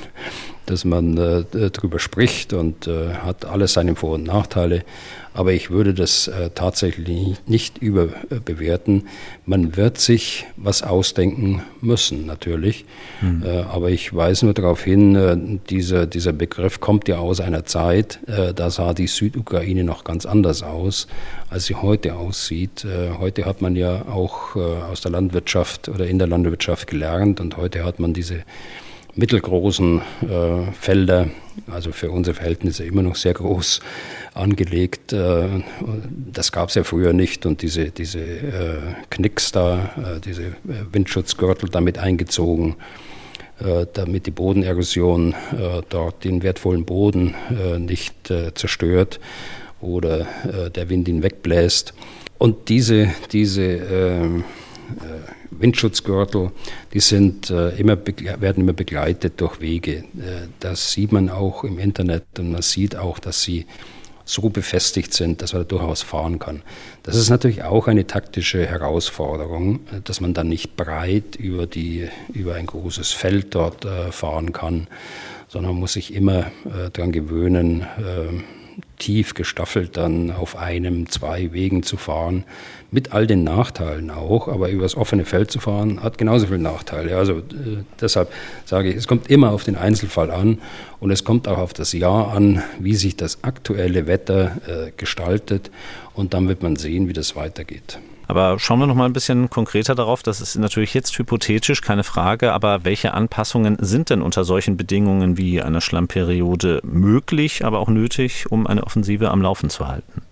dass man äh, darüber spricht und äh, hat alles seine Vor- und Nachteile. Aber ich würde das äh, tatsächlich nicht überbewerten. Man wird sich was ausdenken müssen, natürlich. Mhm. Aber ich weise nur darauf hin, äh, dieser, dieser Begriff kommt ja aus einer Zeit, äh, da sah die Südukraine noch ganz anders aus, als sie heute aussieht. Äh, heute hat man ja auch äh, aus der Landwirtschaft oder in der Landwirtschaft gelernt und heute hat man diese mittelgroßen äh, Felder, also für unsere Verhältnisse immer noch sehr groß angelegt. Äh, das gab es ja früher nicht und diese, diese äh, Knicks da, äh, diese äh, Windschutzgürtel damit eingezogen, äh, damit die Bodenerosion dort den wertvollen Boden nicht zerstört oder der Wind ihn wegbläst. Und diese, diese ähm, Windschutzgürtel, die sind, äh, immer, werden immer begleitet durch Wege. Äh, das sieht man auch im Internet und man sieht auch, dass sie so befestigt sind, dass man da durchaus fahren kann. Das ist natürlich auch eine taktische Herausforderung, äh, dass man dann nicht breit über, die, über ein großes Feld dort äh, fahren kann, sondern man muss sich immer äh, daran gewöhnen, äh, tief gestaffelt dann auf einem, zwei Wegen zu fahren, mit all den Nachteilen auch, aber übers offene Feld zu fahren, hat genauso viele Nachteile. Also äh, deshalb sage ich, es kommt immer auf den Einzelfall an und es kommt auch auf das Jahr an, wie sich das aktuelle Wetter äh, gestaltet und dann wird man sehen, wie das weitergeht. Aber schauen wir noch mal ein bisschen konkreter darauf. Das ist natürlich jetzt hypothetisch, keine Frage. Aber welche Anpassungen sind denn unter solchen Bedingungen wie einer Schlammperiode möglich, aber auch nötig, um eine Offensive am Laufen zu halten?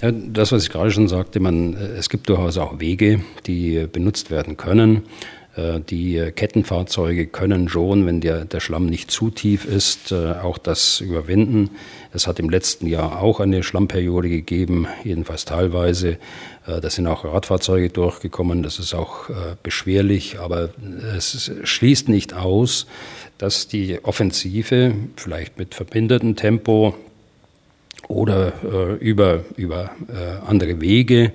Ja, das, was ich gerade schon sagte, man, es gibt durchaus auch Wege, die benutzt werden können. Äh, die Kettenfahrzeuge können schon, wenn der, der Schlamm nicht zu tief ist, äh, auch das überwinden. Es hat im letzten Jahr auch eine Schlammperiode gegeben, jedenfalls teilweise. Äh, da sind auch Radfahrzeuge durchgekommen. Das ist auch beschwerlich, aber es schließt nicht aus, dass die Offensive vielleicht mit verbindetem Tempo oder über, über andere Wege äh,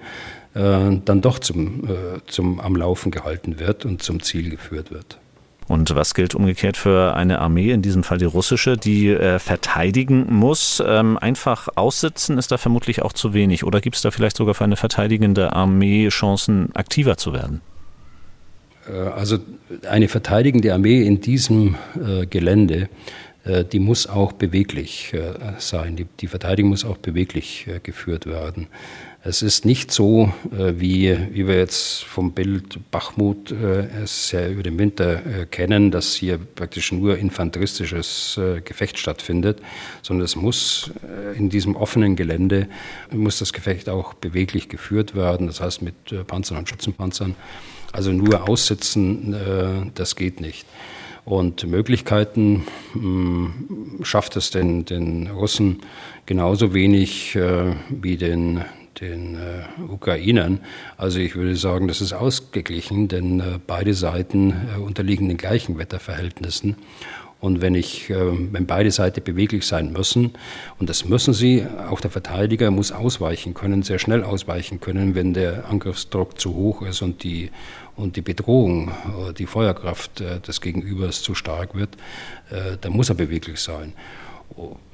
dann doch zum, äh, zum am Laufen gehalten wird und zum Ziel geführt wird. Und was gilt umgekehrt für eine Armee, in diesem Fall die russische, die äh, verteidigen muss? Ähm, einfach aussitzen ist da vermutlich auch zu wenig. Oder gibt es da vielleicht sogar für eine verteidigende Armee Chancen, aktiver zu werden? Äh, also eine verteidigende Armee in diesem äh, Gelände, äh, die muss auch beweglich sein. Die, die Verteidigung muss auch beweglich geführt werden. Es ist nicht so, äh, wie, wie wir jetzt vom Bild Bachmut äh, es ja über den Winter äh, kennen, dass hier praktisch nur infanteristisches Gefecht stattfindet, sondern es muss in diesem offenen Gelände, muss das Gefecht auch beweglich geführt werden, das heißt mit Panzern und Schützenpanzern. Also nur aussitzen, das geht nicht. Und Möglichkeiten hm, schafft es den, den Russen genauso wenig wie den den äh, Ukrainern. Also ich würde sagen, das ist ausgeglichen, denn äh, beide Seiten äh, unterliegen den gleichen Wetterverhältnissen. Und wenn ich, äh, wenn beide Seiten beweglich sein müssen, und das müssen sie, auch der Verteidiger muss ausweichen können, sehr schnell ausweichen können, wenn der Angriffsdruck zu hoch ist und die, und die Bedrohung, äh, die Feuerkraft äh, des Gegenübers zu stark wird, dann muss er beweglich sein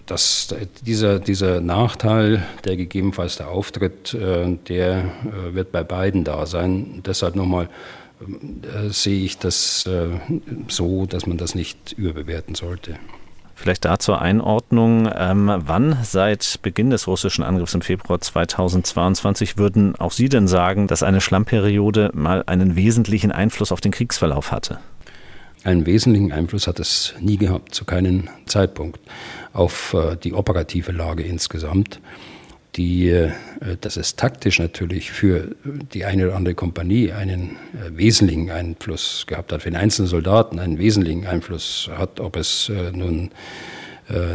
das, dieser, dieser Nachteil, der gegebenenfalls da auftritt, äh, der äh, wird bei beiden da sein. Deshalb nochmal äh, sehe ich das so, dass man das nicht überbewerten sollte. Vielleicht da zur Einordnung. Ähm, wann seit Beginn des russischen Angriffs im Februar 2022 würden auch Sie denn sagen, dass eine Schlammperiode mal einen wesentlichen Einfluss auf den Kriegsverlauf hatte? Einen wesentlichen Einfluss hat es nie gehabt, zu keinem Zeitpunkt, auf äh, die operative Lage insgesamt. Die, äh, dass es taktisch natürlich für die eine oder andere Kompanie einen äh, wesentlichen Einfluss gehabt hat, für den einzelnen Soldaten einen wesentlichen Einfluss hat, ob es nun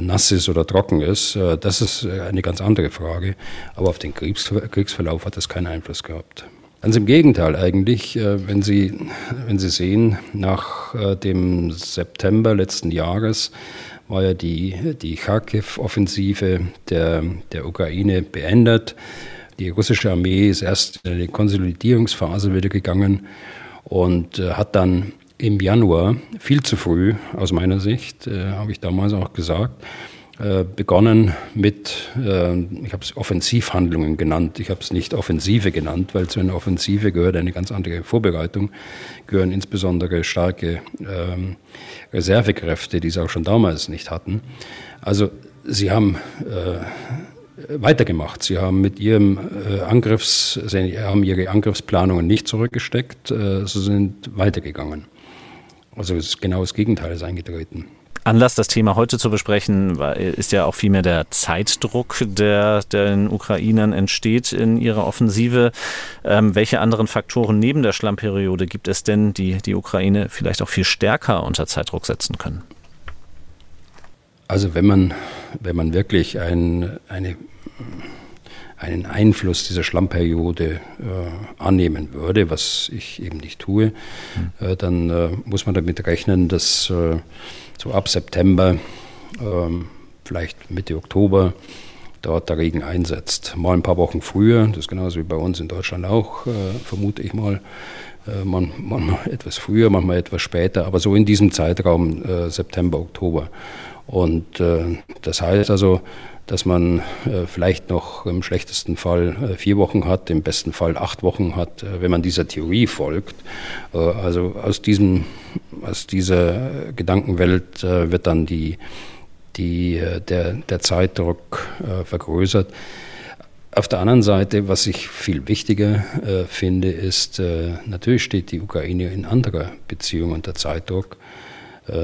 nass ist oder trocken ist, das ist eine ganz andere Frage. Aber auf den Kriegsverlauf hat es keinen Einfluss gehabt. Ganz im Gegenteil eigentlich, wenn Sie, wenn Sie sehen, nach äh, dem September letzten Jahres war ja die, die Kharkiv-Offensive der, der Ukraine beendet. Die russische Armee ist erst in eine Konsolidierungsphase wieder gegangen und äh, hat dann im Januar, viel zu früh aus meiner Sicht, habe ich damals auch gesagt, äh, begonnen mit, äh, ich habe es Offensivhandlungen genannt, ich habe es nicht Offensive genannt, weil zu einer Offensive gehört eine ganz andere Vorbereitung, gehören insbesondere starke ähm, Reservekräfte, die sie auch schon damals nicht hatten. Also sie haben äh, weitergemacht. Sie haben mit ihrem äh, Angriffs, sie haben ihre Angriffsplanungen nicht zurückgesteckt, äh, sie sind weitergegangen. Also genau das Gegenteil ist eingetreten. Anlass, das Thema heute zu besprechen, ist ja auch vielmehr der Zeitdruck, der den Ukrainern entsteht in ihrer Offensive. Ähm, welche anderen Faktoren neben der Schlammperiode gibt es denn, die die Ukraine vielleicht auch viel stärker unter Zeitdruck setzen können? Also wenn man, wenn man wirklich ein, eine, einen Einfluss dieser Schlammperiode äh, annehmen würde, was ich eben nicht tue, hm. äh, dann äh, muss man damit rechnen, dass äh, so ab September, ähm, vielleicht Mitte Oktober, dort der Regen einsetzt. Mal ein paar Wochen früher, das ist genauso wie bei uns in Deutschland auch, äh, vermute ich mal. Äh, man, manchmal etwas früher, manchmal etwas später, aber so in diesem Zeitraum äh, September, Oktober. Und äh, das heißt also, dass man äh, vielleicht noch im schlechtesten Fall äh, vier Wochen hat, im besten Fall acht Wochen hat, äh, wenn man dieser Theorie folgt. Äh, also aus, diesem, aus dieser Gedankenwelt äh, wird dann die, die, äh, der, der Zeitdruck vergrößert. Auf der anderen Seite, was ich viel wichtiger finde, ist, natürlich steht die Ukraine in anderer Beziehung unter Zeitdruck.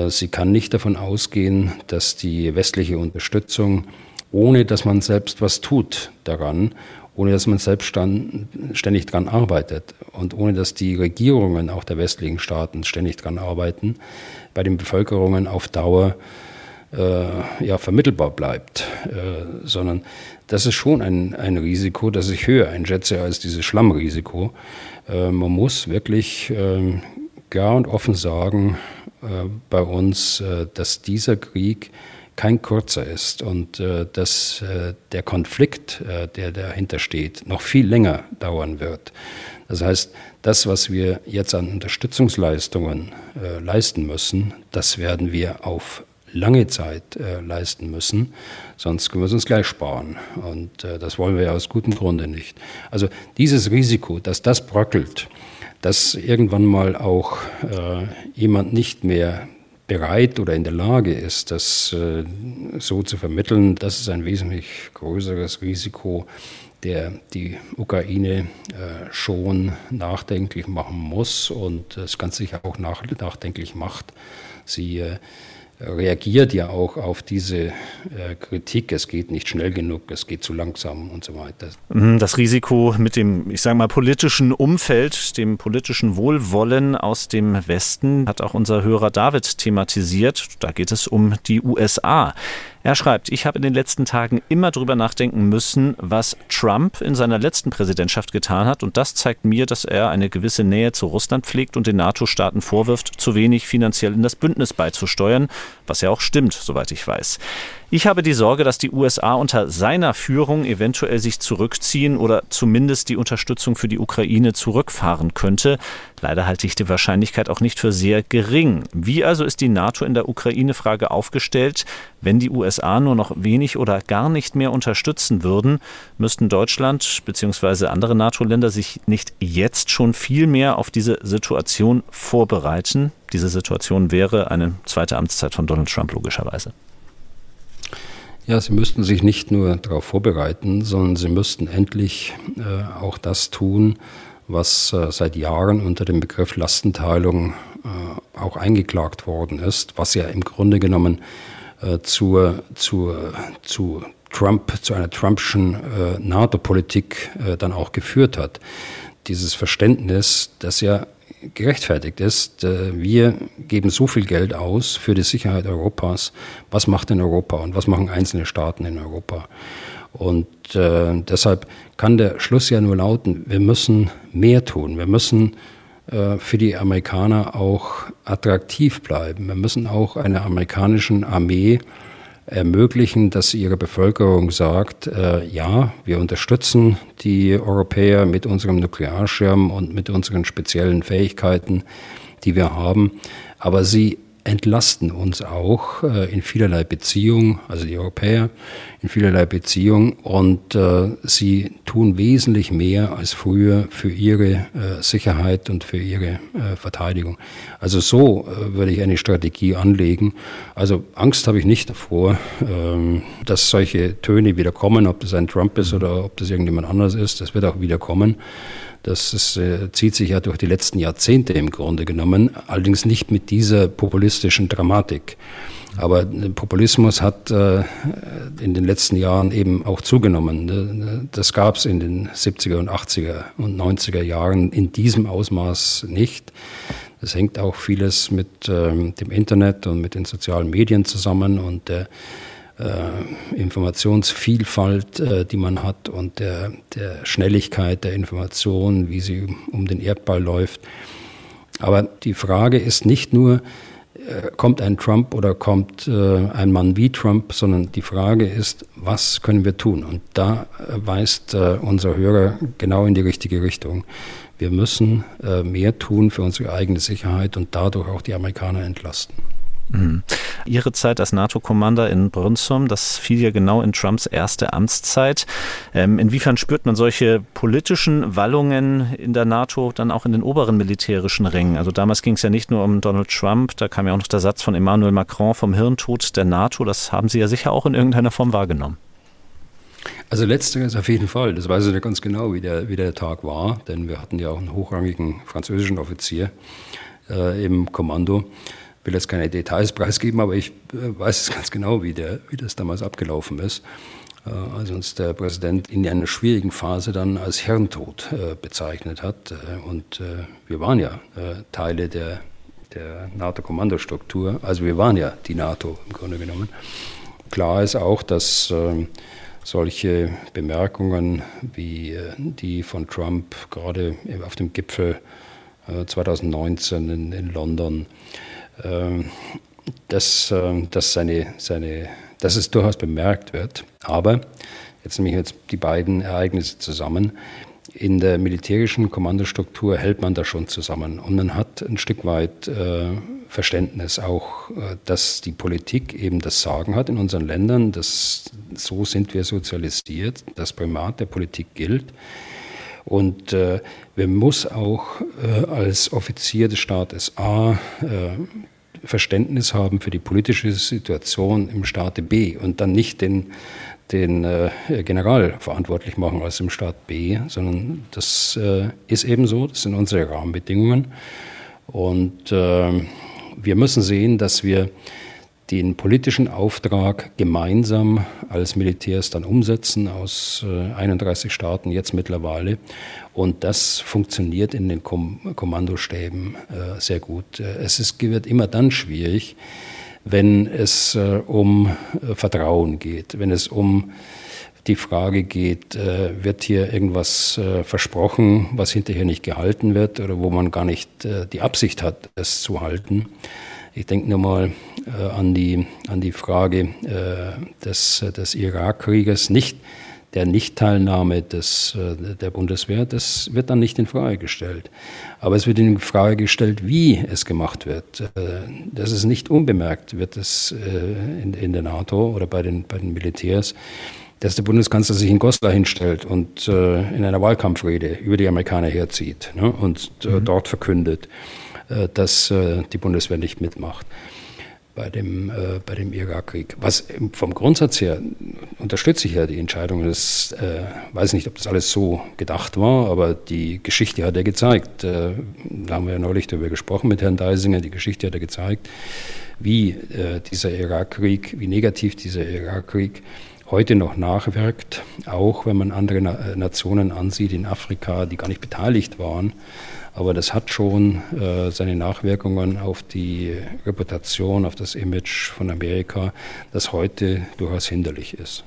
sie kann nicht davon ausgehen, dass die westliche Unterstützung ohne dass man selbst was tut daran, ohne dass man selbstständig daran arbeitet und ohne dass die Regierungen auch der westlichen Staaten ständig daran arbeiten, bei den Bevölkerungen auf Dauer äh, ja, vermittelbar bleibt, äh, sondern das ist schon ein, ein Risiko, das ich höher einschätze als dieses Schlammrisiko. Äh, man muss wirklich ähm, klar und offen sagen äh, bei uns, äh, dass dieser Krieg kein kurzer ist und äh, dass äh, der Konflikt, äh, der dahinter steht, noch viel länger dauern wird. Das heißt, das, was wir jetzt an Unterstützungsleistungen äh, leisten müssen, das werden wir auf lange Zeit äh, leisten müssen, sonst können wir es uns gleich sparen. Und äh, das wollen wir ja aus gutem Grunde nicht. Also dieses Risiko, dass das bröckelt, dass irgendwann mal auch jemand nicht mehr bereit oder in der Lage ist, das äh, so zu vermitteln, das ist ein wesentlich größeres Risiko, der die Ukraine äh, schon nachdenklich machen muss und es ganz sicher auch nachdenklich macht. Sie reagiert ja auch auf diese äh, Kritik, es geht nicht schnell genug, es geht zu langsam und so weiter. Mhm, das Risiko mit dem, ich sage mal, politischen Umfeld, dem politischen Wohlwollen aus dem Westen, hat auch unser Hörer David thematisiert. Da geht es um die USA. Er schreibt, ich habe in den letzten Tagen immer drüber nachdenken müssen, was Trump in seiner letzten Präsidentschaft getan hat. Und das zeigt mir, dass er eine gewisse Nähe zu Russland pflegt und den NATO-Staaten vorwirft, zu wenig finanziell in das Bündnis beizusteuern, was ja auch stimmt, soweit ich weiß. Ich habe die Sorge, dass die USA unter seiner Führung eventuell sich zurückziehen oder zumindest die Unterstützung für die Ukraine zurückfahren könnte. Leider halte ich die Wahrscheinlichkeit auch nicht für sehr gering. Wie also ist die NATO in der Ukraine-Frage aufgestellt? Wenn die USA nur noch wenig oder gar nicht mehr unterstützen würden, müssten Deutschland bzw. andere NATO-Länder sich nicht jetzt schon viel mehr auf diese Situation vorbereiten? Diese Situation wäre eine zweite Amtszeit von Donald Trump logischerweise. Ja, Sie müssten sich nicht nur darauf vorbereiten, sondern Sie müssten endlich äh, auch das tun, was äh, seit Jahren unter dem Begriff Lastenteilung äh, auch eingeklagt worden ist, was ja im Grunde genommen äh, zur, zur, zu Trump, zu einer Trumpschen äh, NATO-Politik äh, dann auch geführt hat. Dieses Verständnis, das ja gerechtfertigt ist. Äh, wir geben so viel Geld aus für die Sicherheit Europas. Was macht denn Europa und was machen einzelne Staaten in Europa? Und äh, deshalb kann der Schluss ja nur lauten, wir müssen mehr tun. Wir müssen äh, für die Amerikaner auch attraktiv bleiben. Wir müssen auch einer amerikanischen Armee ermöglichen, dass ihre Bevölkerung sagt, äh, ja, wir unterstützen die Europäer mit unserem Nuklearschirm und mit unseren speziellen Fähigkeiten, die wir haben, aber sie entlasten uns auch äh, in vielerlei Beziehung, also die Europäer in vielerlei Beziehung und äh, sie tun wesentlich mehr als früher für ihre äh, Sicherheit und für ihre Verteidigung. Also so würde ich eine Strategie anlegen. Also Angst habe ich nicht davor, ähm, dass solche Töne wieder kommen, ob das ein Trump ist oder ob das irgendjemand anders ist. Das wird auch wieder kommen. Das ist, äh, zieht sich ja durch die letzten Jahrzehnte im Grunde genommen, allerdings nicht mit dieser populistischen Dramatik. Aber äh, Populismus hat äh, in den letzten Jahren eben auch zugenommen. Ne, das gab es in den 70er und 80er und 90er Jahren in diesem Ausmaß nicht. Das hängt auch vieles mit ähm, dem Internet und mit den sozialen Medien zusammen und der äh, Informationsvielfalt, äh, die man hat und der, der Schnelligkeit der Information, wie sie um den Erdball läuft. Aber die Frage ist nicht nur, äh, kommt ein Trump oder kommt äh, ein Mann wie Trump, sondern die Frage ist, was können wir tun? Und da weist äh, unser Hörer genau in die richtige Richtung. Wir müssen äh, mehr tun für unsere eigene Sicherheit und dadurch auch die Amerikaner entlasten. Mhm. Ihre Zeit als NATO-Commander in Brünsum, das fiel ja genau in Trumps erste Amtszeit. Ähm, inwiefern spürt man solche politischen Wallungen in der NATO dann auch in den oberen militärischen Rängen? Also damals ging es ja nicht nur um Donald Trump, da kam ja auch noch der Satz von Emmanuel Macron vom Hirntod der NATO. Das haben Sie ja sicher auch in irgendeiner Form wahrgenommen. Also letzteres auf jeden Fall. Das weiß ich nicht ganz genau, wie der, wie der Tag war, denn wir hatten ja auch einen hochrangigen französischen Offizier äh, im Kommando. Will jetzt keine Details preisgeben, aber ich äh, weiß es ganz genau, wie, der, wie das damals abgelaufen ist. Äh, als uns der Präsident in einer schwierigen Phase dann als Hirntod äh, bezeichnet hat. Und wir waren ja Teile der, der NATO-Kommandostruktur, also wir waren ja die NATO im Grunde genommen. Klar ist auch, dass ähm, solche Bemerkungen wie die von Trump gerade auf dem Gipfel 2019 äh, in, London, dass, ähm, dass, seine, seine, dass es durchaus bemerkt wird. Aber jetzt nehme ich jetzt die beiden Ereignisse zusammen in der militärischen Kommandostruktur hält man da schon zusammen und man hat ein Stück weit äh, Verständnis auch, äh, dass die Politik eben das Sagen hat in unseren Ländern, dass so sind wir sozialisiert, das Primat der Politik gilt. Und äh, wir muss auch äh, als Offizier des Staates A äh, Verständnis haben für die politische Situation im Staate B und dann nicht den den äh, General verantwortlich machen als im Staat B, sondern das äh, ist eben so, das sind unsere Rahmenbedingungen. Und äh, wir müssen sehen, dass wir den politischen Auftrag gemeinsam als Militärs dann umsetzen aus 31 äh, Staaten jetzt mittlerweile. Und das funktioniert in den Kom Kommandostäben äh, sehr gut. Äh, es ist, wird immer dann schwierig, wenn es um Vertrauen geht, wenn es um die Frage geht, wird hier irgendwas versprochen, was hinterher nicht gehalten wird oder wo man gar nicht die Absicht hat, es zu halten. Ich denke nur mal äh, an, die, an die Frage des, des Irakkrieges, nicht der Nichtteilnahme des, äh, der Bundeswehr, das wird dann nicht in Frage gestellt. Aber es wird in Frage gestellt, wie es gemacht wird. Äh, das ist nicht unbemerkt, wird es äh, in, in der NATO oder bei den, bei den Militärs dass der Bundeskanzler sich in Goslar hinstellt und äh, in einer Wahlkampfrede über die Amerikaner herzieht ne, und äh, mhm. dort verkündet, äh, dass die Bundeswehr nicht mitmacht bei dem, äh, bei dem Irakkrieg. Was vom Grundsatz her unterstütze ich ja die Entscheidung. Äh, weiß nicht, ob das alles so gedacht war, aber die Geschichte hat ja gezeigt. Äh, da haben wir ja neulich darüber gesprochen mit Herrn Deisinger. Die Geschichte hat ja gezeigt, wie äh, dieser Irakkrieg, wie negativ dieser Irakkrieg heute noch nachwirkt, auch wenn man andere Na Nationen ansieht in Afrika, die gar nicht beteiligt waren aber das hat schon äh, seine Nachwirkungen auf die Reputation, auf das Image von Amerika, das heute durchaus hinderlich ist.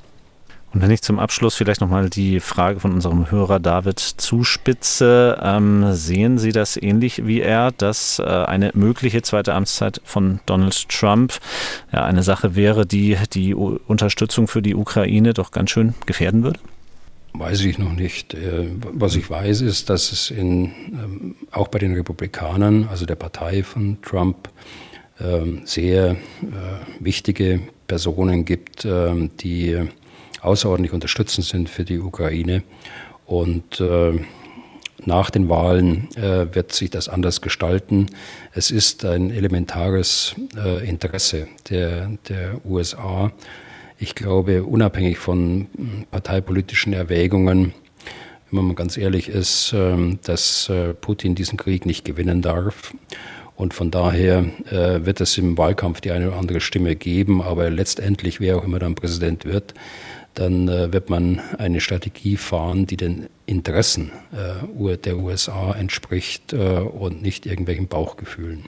Und wenn ich zum Abschluss vielleicht nochmal die Frage von unserem Hörer David zuspitze, ähm, sehen Sie das ähnlich wie er, dass äh, eine mögliche zweite Amtszeit von Donald Trump ja, eine Sache wäre, die die U Unterstützung für die Ukraine doch ganz schön gefährden würde? Weiß ich noch nicht. Äh, was ich weiß, ist, dass es in, ähm, auch bei den Republikanern, also der Partei von Trump, ähm, sehr äh, wichtige Personen gibt, ähm, die außerordentlich unterstützend sind für die Ukraine. Und äh, nach den Wahlen wird sich das anders gestalten. Es ist ein elementares Interesse der, der USA, ich glaube, unabhängig von parteipolitischen Erwägungen, wenn man ganz ehrlich ist, ähm, dass äh, Putin diesen Krieg nicht gewinnen darf. Und von daher äh, wird es im Wahlkampf die eine oder andere Stimme geben, aber letztendlich, wer auch immer dann Präsident wird, dann äh, wird man eine Strategie fahren, die den Interessen der USA entspricht und nicht irgendwelchen Bauchgefühlen.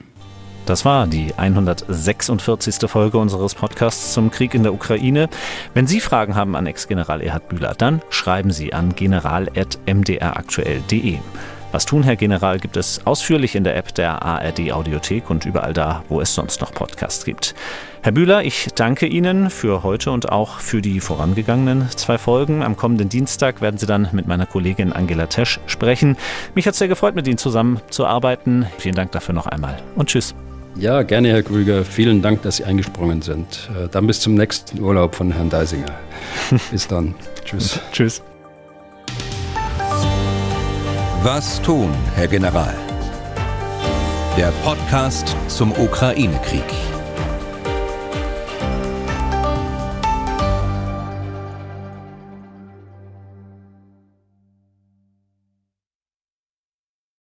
Das war die 146. Folge unseres Podcasts zum Krieg in der Ukraine. Wenn Sie Fragen haben an Ex-General Erhard Bühler, dann schreiben Sie an general.mdraktuell.de. Was tun, Herr General, gibt es ausführlich in der App der ARD Audiothek und überall da, wo es sonst noch Podcasts gibt. Herr Bühler, ich danke Ihnen für heute und auch für die vorangegangenen zwei Folgen. Am kommenden Dienstag werden Sie dann mit meiner Kollegin Angela Tesch sprechen. Mich hat es sehr gefreut, mit Ihnen zusammenzuarbeiten. Vielen Dank dafür noch einmal und tschüss. Ja, gerne, Herr Krüger. Vielen Dank, dass Sie eingesprungen sind. Äh, dann bis zum nächsten Urlaub von Herrn Deisinger. bis dann. Tschüss. Tschüss. Was tun, Herr General? Der Podcast zum Ukraine-Krieg.